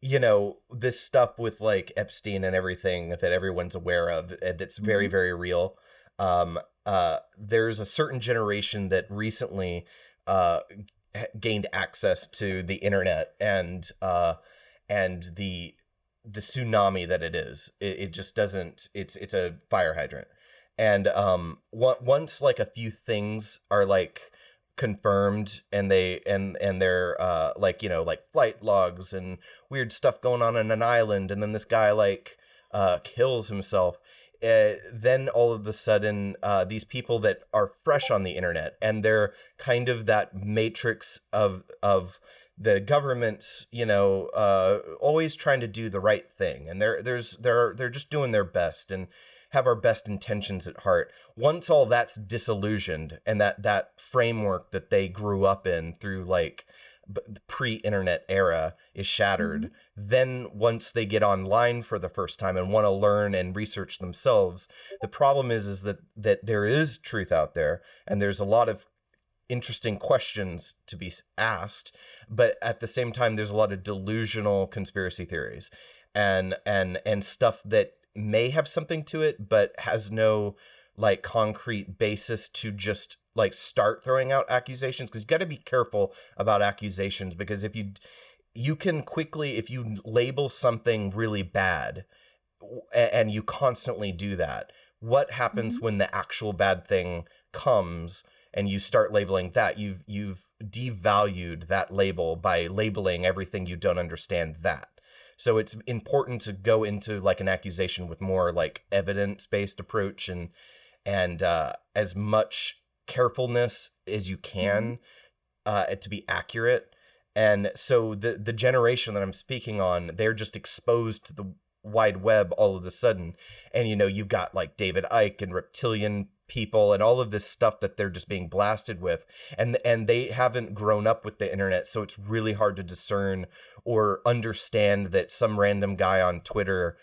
you know this stuff with like Epstein and everything that everyone's aware of uh, that's very Mhm. very real. Um uh there's a certain generation that recently uh gained access to the internet and uh and the the tsunami that it is. It, it just doesn't it's it's a fire hydrant. And um once like a few things are like confirmed and they and and they're uh like you know like flight logs and weird stuff going on in an island and then this guy like uh kills himself uh, then all of a sudden uh these people that are fresh on the internet and they're kind of that matrix of of the government's you know uh always trying to do the right thing. And they're there's they're they're just doing their best and have our best intentions at heart. Once all that's disillusioned and that that framework that they grew up in through like pre-internet era is shattered mm-hmm. then once they get online for the first time and want to learn and research themselves the problem is is that that there is truth out there and there's a lot of interesting questions to be asked but at the same time there's a lot of delusional conspiracy theories and and and stuff that may have something to it but has no like concrete basis to just like start throwing out accusations because you got to be careful about accusations because if you you can quickly if you label something really bad and you constantly do that what happens when the actual bad thing comes and you start labeling that? You've you've devalued that label by labeling everything you don't understand that. So it's important to go into like an accusation with more like evidence based approach and and uh as much carefulness as you can uh to be accurate. And so the the generation that I'm speaking on they're just exposed to the wide web all of a sudden. And you know you've got like David Icke and reptilian people and all of this stuff that they're just being blasted with. And and they haven't grown up with the internet so it's really hard to discern or understand that some random guy on Twitter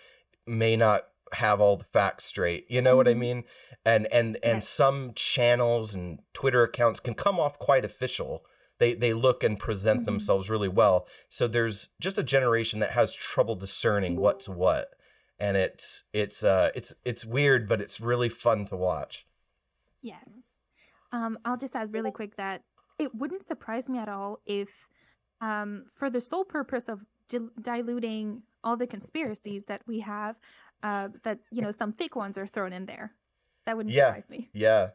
may not have all the facts straight you know what i Mhm. mean and and and Yes. some channels and twitter accounts can come off quite official they they look and present Mhm. themselves really well so there's just a generation that has trouble discerning what's what and it's it's uh it's it's weird but it's really fun to watch Yes. Um, I'll just add really quick that it wouldn't surprise me at all if, um, for the sole purpose of dil- diluting all the conspiracies that we have, uh, that you know some fake ones are thrown in there. That wouldn't Yeah. surprise me. yeah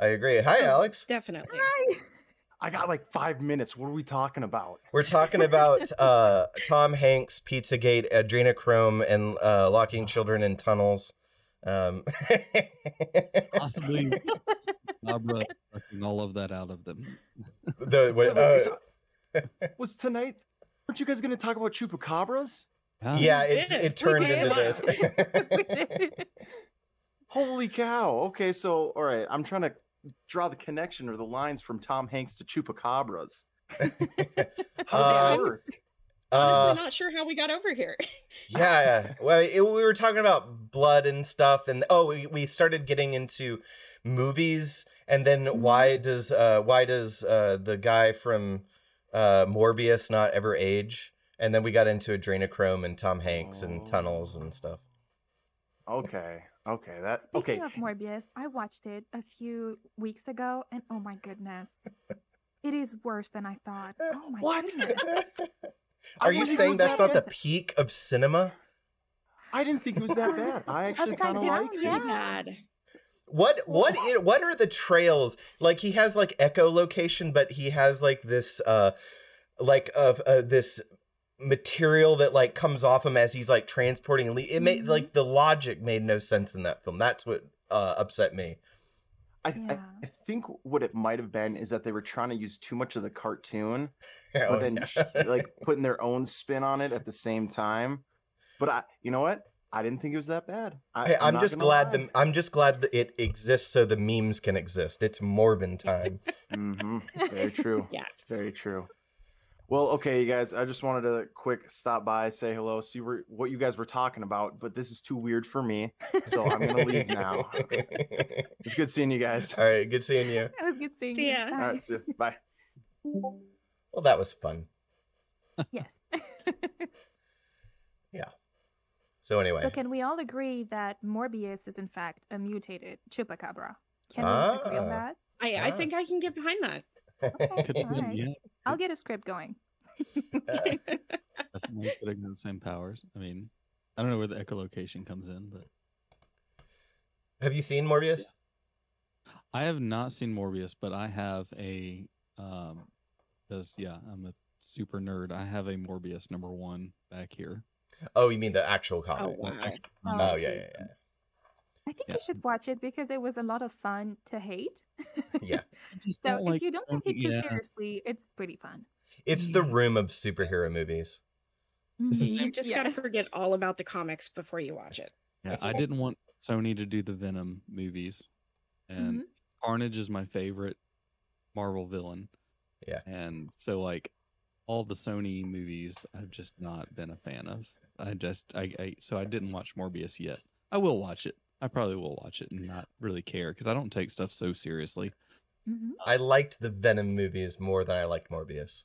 i agree hi Oh, alex Definitely. Hi. I got like five minutes. What are we talking about? We're talking about uh, Tom Hanks, Pizzagate, adrenochrome, and uh, locking children in tunnels. Um, Possibly Barbara sucking all of that out of them. the Wait, uh, was tonight? Aren't you guys going to talk about chupacabras? Yeah, it it turned into this. Holy cow. Okay, so all right, I'm trying to draw the connection or the lines from Tom Hanks to Chupacabras. How does Uh, that work? Uh, Honestly, not sure how we got over here. yeah, yeah. Well, it, we were talking about blood and stuff, and oh, we, we started getting into movies, and then why does uh why does uh the guy from uh Morbius not ever age? And then we got into adrenochrome and Tom Hanks and tunnels and stuff. Okay. Okay. That Speaking okay. of Morbius, I watched it a few weeks ago, and oh my goodness, it is worse than I thought. Oh my What? goodness. Are you saying that's that not the peak of cinema? I didn't think it was that bad. I actually Upside kind of down, liked it. yeah. Bad. What what i- what are the trails like? He has like echolocation, but he has like this uh like of uh, this material that like comes off him as he's like transporting. and le- It made Mhm. like the logic made no sense in that film. That's what uh upset me. I, Yeah. I, I think what it might have been is that they were trying to use too much of the cartoon, Oh, but then no. sh- like putting their own spin on it at the same time. But I, you know what? I didn't think it was that bad. I, Hey, I'm not just glad lie. the I'm just glad that it exists so the memes can exist. It's Morbin time. Mhm, Very true. Yes. Very true. Well, okay, you guys. I just wanted to quick stop by, say hello, see where, what you guys were talking about. But this is too weird for me, so I'm gonna leave now. It's good seeing you guys. All right, good seeing you. It was good seeing See you. ya. All Bye. right, see you. bye. Well, that was fun. Yes. Yeah. So anyway, So can we all agree that Morbius is in fact a mutated chupacabra? Can we agree on Ah. that? I, I Ah. think I can get behind that. Okay, Could alright. yeah. I'll get a script going. Definitely could have the same powers. I mean, I don't know where the echolocation comes in, but have you seen Morbius? I have not seen Morbius, but I have a um because yeah, I'm a super nerd. I have a Morbius number one back here. Oh, you mean the actual Oh comic? wow. Oh, Oh, yeah, yeah, yeah. I think Yeah. you should watch it because it was a lot of fun to hate. Yeah. Just so don't like if you don't take it too yeah. seriously, it's pretty fun. It's the Yeah. room of superhero movies. It's the Mhm. You just gotta forget all about the comics before you watch it. Yeah, I didn't want Sony to do the Venom movies, and Mhm. Carnage is my favorite Marvel villain. Yeah. and so like all the Sony movies, I've just not been a fan of. I just I, I so I didn't watch Morbius yet. I will watch it. I probably will watch it and not really care because I don't take stuff so seriously. Mhm. I liked the Venom movies more than I liked Morbius.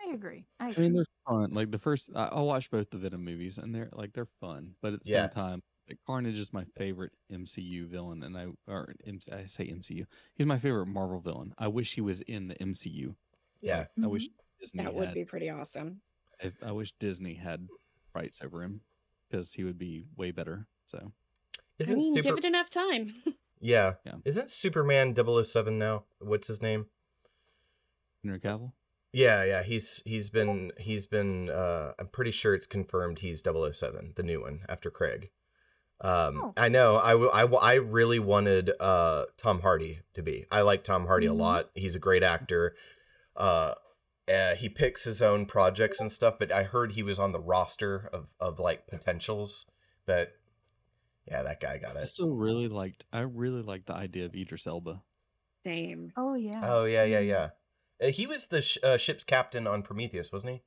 I agree. I I mean, they're fun. Like the first, I, I'll watch both the Venom movies, and they're like they're fun. But at the Yeah. same time, like Carnage is my favorite MCU villain, and I or MC, I say MCU. He's my favorite Marvel villain. I wish he was in the MCU. Yeah. I wish Disney That would had. be pretty awesome. I, I wish Disney had rights over him because he would be way better. So I Isn't mean, Super give it enough time. Yeah. Yeah. Isn't Superman 007 now? What's his name? Henry Cavill. Yeah, yeah. He's he's been he's been uh I'm pretty sure it's confirmed he's 007, the new one after Craig. Um Oh. I know I, w- I, w- I really wanted uh Tom Hardy to be. I like Tom Hardy Mhm. a lot. He's a great actor. Uh uh, he picks his own projects and stuff, but I heard he was on the roster of, of like potentials. But yeah, that guy got it. I still really liked. I really liked the idea of Idris Elba. Same. Oh yeah. Oh yeah, yeah, Mhm. yeah. Uh, he was the sh- uh, ship's captain on Prometheus, wasn't he?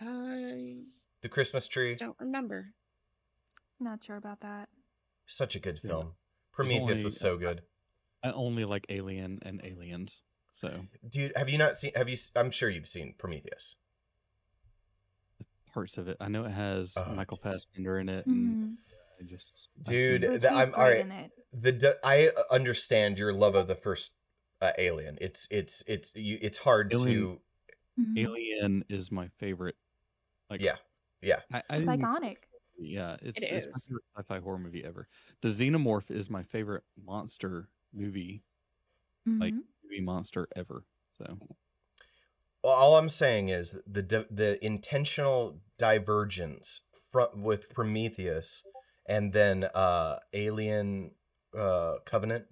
I The Christmas tree. don't remember. Not sure about that. Such a good Yeah. film. Prometheus only- was so good. I only like Alien and Aliens. So Dude, have you not seen? Have you? I'm sure you've seen Prometheus. Parts of it, I know it has Oh, Michael dude. Fassbender in it, and Mhm. I just Dude, can't- the- I'm- alright. The d- I understand your love of the first uh, Alien. It's it's it's you. It's hard Alien- to. Mhm. Alien is my favorite. Like Yeah, yeah. I, I It's didn't- Yeah, it's, It it's my favorite sci-fi horror movie ever. The Xenomorph is my favorite monster movie, like Mhm. movie monster ever. So Well, all I'm saying is the the intentional divergence from with Prometheus and then uh Alien uh Covenant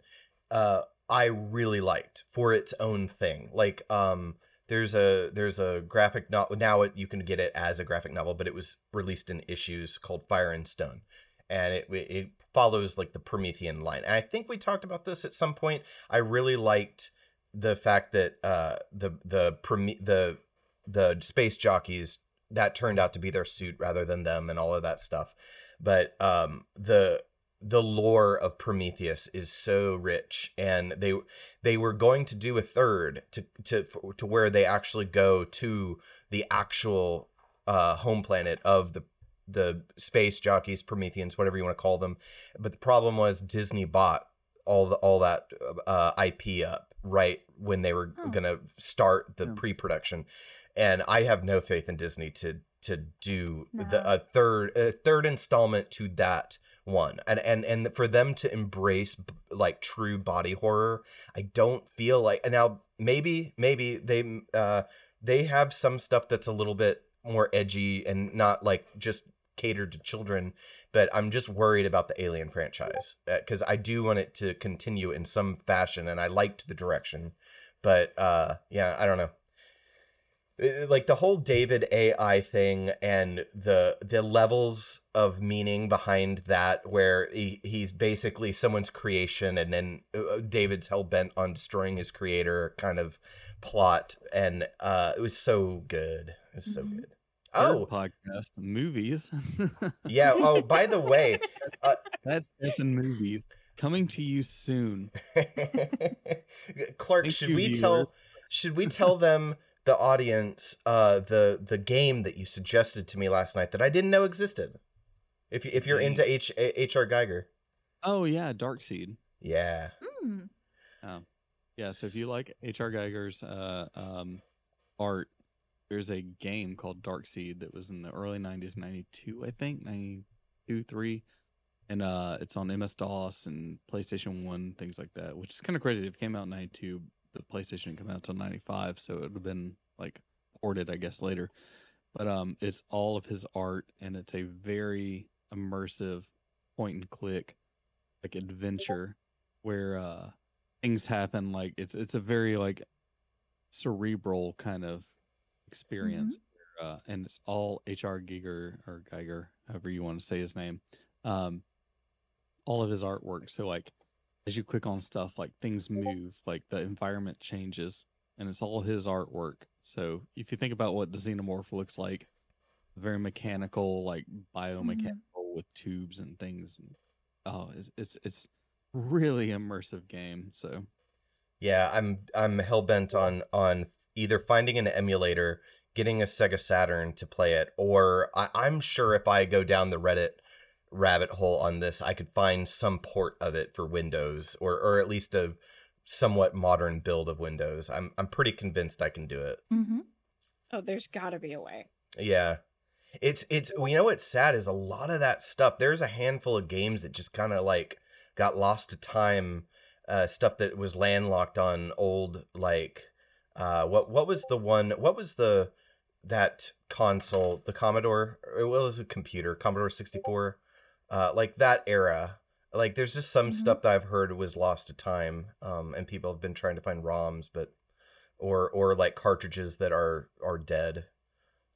uh I really liked for its own thing. Like um there's a there's a graphic novel now it, you can get it as a graphic novel but it was released in issues called Fire and Stone. and it it follows like the Promethean line. And I think we talked about this at some point. I really liked the fact that uh the the the the space jockeys that turned out to be their suit rather than them and all of that stuff. But um the the lore of Prometheus is so rich and they they were going to do a third to to to where they actually go to the actual uh home planet of the the space jockeys Prometheans whatever you want to call them but the problem was Disney bought all the all that uh IP up right when they were Oh. going to start the pre-production. And I have no faith in Disney to to do the a third a third installment to that one. And and and for them to embrace like true body horror i don't feel like and now maybe maybe they uh they have some stuff that's a little bit more edgy and not like just catered to children but i'm just worried about the alien franchise because i do want it to continue in some fashion and i liked the direction but uh yeah i don't know. Uh, like the whole David AI thing and the the levels of meaning behind that where he, he's basically someone's creation and then uh, David's hell bent on destroying his creator kind of plot. And uh it was so good. It was so Mhm. good. Third oh. podcast movies. yeah. Oh by the way that's that's in movies coming to you soon. Clark Thank should you, we viewers. tell should we tell them the audience uh the the game that you suggested to me last night that I didn't know existed if you, if you're into H HR Geiger Oh yeah, Dark Seed. yeah Mm. Yeah, so if you like H.R. Geiger's uh, um, art, there's a game called Dark Seed that was in the early 90s, 92, I think, 92, 3. And uh, it's on MS DOS and PlayStation 1, things like that, which is kind of crazy. It came out in 92, the PlayStation didn't come out until 95, so it would have been like ported, I guess, later. But um, it's all of his art, and it's a very immersive point and click, like adventure, where uh, things happen like it's it's a very like cerebral kind of experience uh, and it's all hr geiger or geiger however you want to say his name um all of his artwork. So like as you click on stuff like things move like the environment changes and it's all his artwork. So if you think about what the xenomorph looks like very mechanical like mm-hmm. biomechanical with tubes and things oh it's it's, it's really immersive game so. Yeah I'm I'm hell bent on on either finding an emulator getting a Sega Saturn to play it or I, I'm sure if I go down the Reddit rabbit hole on this I could find some port of it for Windows or or at least a somewhat modern build of Windows I'm I'm pretty convinced I can do it Mm-hmm. Oh, there's got to be a way. Yeah. It's it's you know what's sad is a lot of that stuff. There's a handful of games that just kind of like got lost to time. Uh, stuff that was landlocked on old like uh what what was the one what was the that console the Commodore or it was a computer Commodore 64 uh like that era like there's just some Mhm. stuff that I've heard was lost to time um and people have been trying to find ROMs but or or like cartridges that are are dead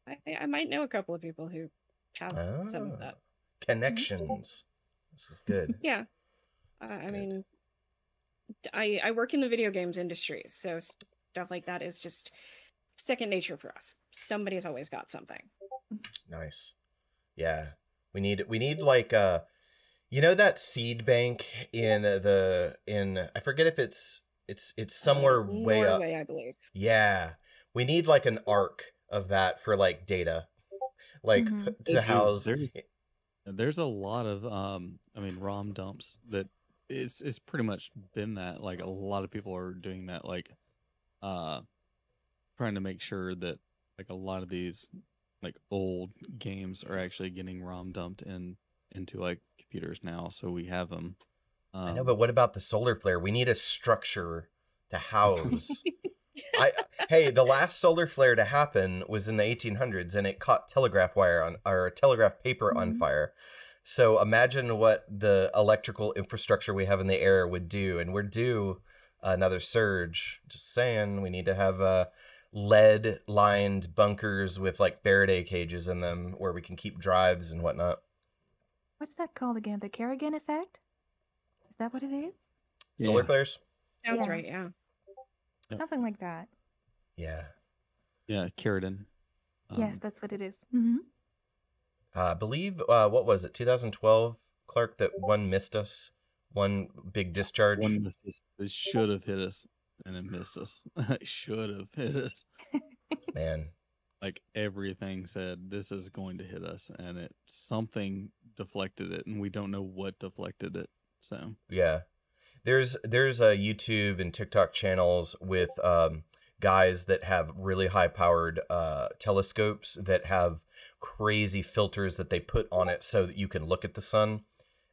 I, I might know a couple of people who have some of that. Ah, Connections. This is good. Yeah. Uh, That's I good. mean, I I work in the video games industry, so stuff like that is just second nature for us. Somebody's always got something. Nice. Yeah. We need we need like uh you know that seed bank in the in I forget if it's it's it's somewhere Uh, way up. Norway, I believe. Yeah. We need like an arc of that for like data. Like Mhm. to do. house There's- There's a lot of um I mean ROM dumps that it's it's pretty much been that like a lot of people are doing that like uh trying to make sure that like a lot of these like old games are actually getting ROM dumped in into like computers now so we have them. Um, I know, but what about the solar flare? We need a structure to house. I hey, the last solar flare to happen was in the 1800s, and it caught telegraph wire on or telegraph paper on Mhm. fire. So imagine what the electrical infrastructure we have in the air would do, and we're due another surge. Just saying, we need to have uh, lead lined bunkers with like Faraday cages in them where we can keep drives and whatnot. What's that called again? The Kerrigan effect? Is that what it is? Solar Yeah. flares. Sounds Yeah. right, yeah. Yep. Something like that. Yeah. Yeah, Keratin. yes, Um, that's what it is. Mm-hmm. Uh, I believe uh, what was it? 2012, Clark. That one missed us. One big discharge. One missed us. It should have hit us, and it missed us. it should have hit us. Man. Like everything said, this is going to hit us, and it something deflected it, and we don't know what deflected it. So Yeah. There's there's a YouTube and TikTok channels with um, guys that have really high powered uh, telescopes that have crazy filters that they put on it so that you can look at the sun.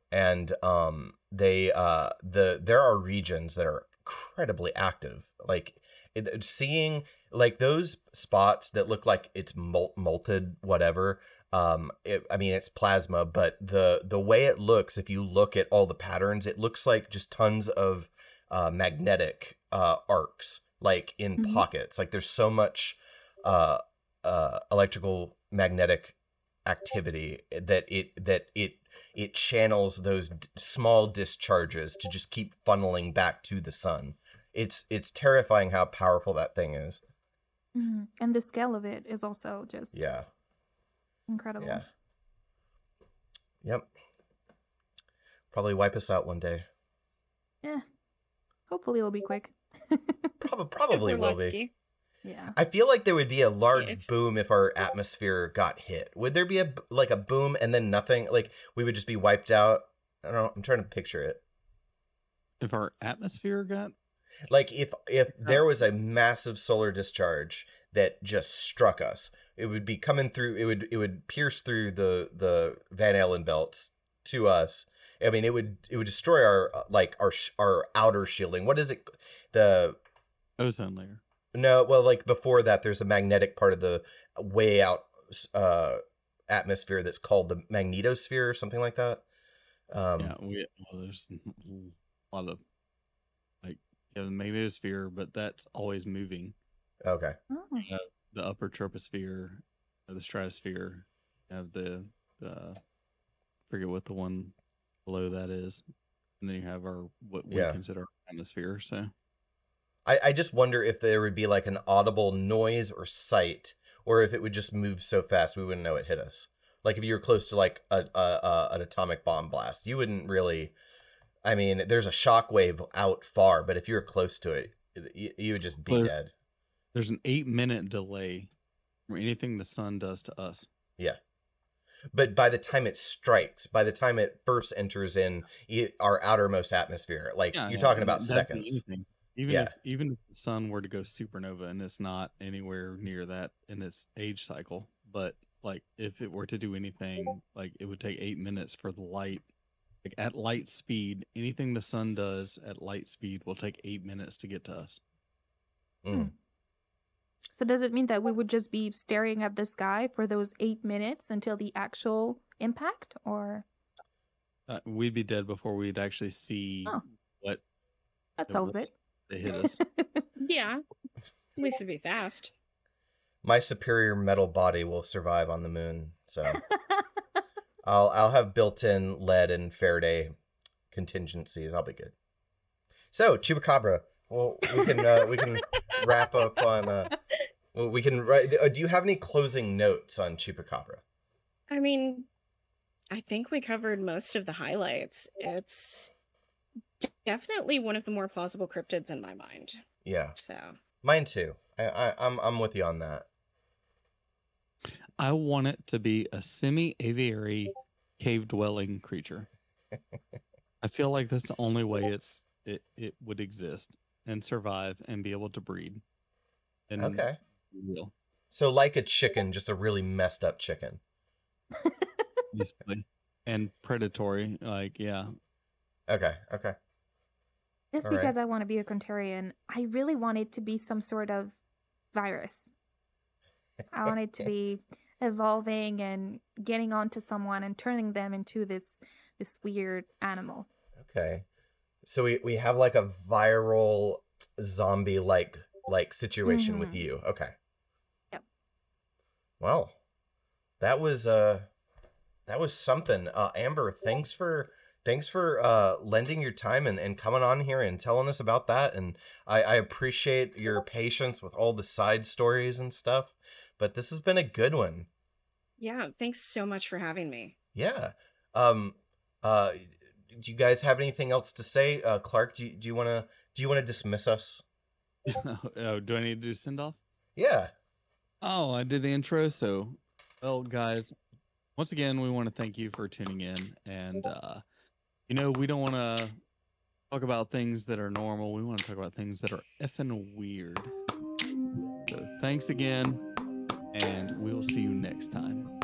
And um, they uh, the there are regions that are incredibly active. Like it, seeing like those spots that look like it's molt, molted whatever um it, i mean it's plasma but the the way it looks if you look at all the patterns it looks like just tons of uh magnetic uh arcs like in Mhm. pockets like there's so much uh uh electrical magnetic activity that it that it it channels those d- small discharges to just keep funneling back to the sun it's it's terrifying how powerful that thing is hmm And the scale of it is also just yeah incredible. yeah yep probably wipe us out one day Yeah. Hopefully it'll be quick. probably probably we're will be lucky. Yeah. I feel like there would be a large If- boom if our atmosphere got hit. Would there be a b- like a boom and then nothing? Like we would just be wiped out? I don't know. I'm trying to picture it. if our atmosphere got Like if if there was a massive solar discharge that just struck us, it would be coming through. It would it would pierce through the the Van Allen belts to us. I mean, it would it would destroy our uh, like our our outer shielding. What is it? The ozone layer. No, well, like before that, there's a magnetic part of the way out uh, atmosphere that's called the magnetosphere or something like that. Um, yeah, we well, there's a lot of like yeah, the magnetosphere, but that's always moving. Okay. Oh. The upper troposphere, uh, the stratosphere, have the the forget what the one below that is, and then you have our what we Yeah. consider our atmosphere. So I, I just wonder if there would be like an audible noise or sight, or if it would just move so fast we wouldn't know it hit us. Like if you were close to like a, a, a an atomic bomb blast, you wouldn't really. I mean, there's a shock wave out far, but if you were close to it, you, you would just be there's- dead. there's an eight minute delay from anything the sun does to us. Yeah but by the time it strikes, by the time it first enters in our outermost atmosphere, like Yeah, you're yeah, talking about seconds. anything. Even Yeah. if even if the sun were to go supernova and it's not anywhere near that in its age cycle, but like if it were to do anything, like it would take eight minutes for the light. Like at light speed, anything the sun does at light speed will take eight minutes to get to us. Mm. So does it mean that we would just be staring at the sky for those eight minutes until the actual impact, or Uh, we'd be dead before we'd actually see Oh. what that solves it? They hit us. Yeah. At least it'd be fast. My superior metal body will survive on the moon, so I'll I'll have built-in lead and Faraday contingencies. I'll be good. So chupacabra. Well, we can uh, we can wrap up on. Uh, well, we can. write- uh, Do you have any closing notes on chupacabra? I mean, I think we covered most of the highlights. It's definitely one of the more plausible cryptids in my mind. Yeah, So, mine too. I, I I'm I'm with you on that. I want it to be a semi-aviary cave dwelling creature. I feel like that's the only way it's it, it would exist and survive and be able to breed. And Okay. real, So like a chicken, just a really messed up chicken. basically. And predatory, like yeah. Okay. Okay. Just All right. because I want to be a contrarian, I really want it to be some sort of virus. I want it to be evolving and getting onto someone and turning them into this this weird animal. Okay. So we, we have like a viral zombie like like situation with Mhm. you. Okay. Yep. Well, that was uh that was something. Uh, Amber, thanks for thanks for uh, lending your time and, and coming on here and telling us about that. And I, I appreciate your patience with all the side stories and stuff. But this has been a good one. Yeah, thanks so much for having me. Yeah. Um. Uh. Do you guys have anything else to say, uh, Clark? Do you, do you want to do you want to dismiss us? oh, do I need to do send off? Yeah. Oh, I did the intro. So, well, guys, once again, we want to thank you for tuning in. And, uh, you know, we don't want to talk about things that are normal. We want to talk about things that are effing weird. So, thanks again, and we will see you next time.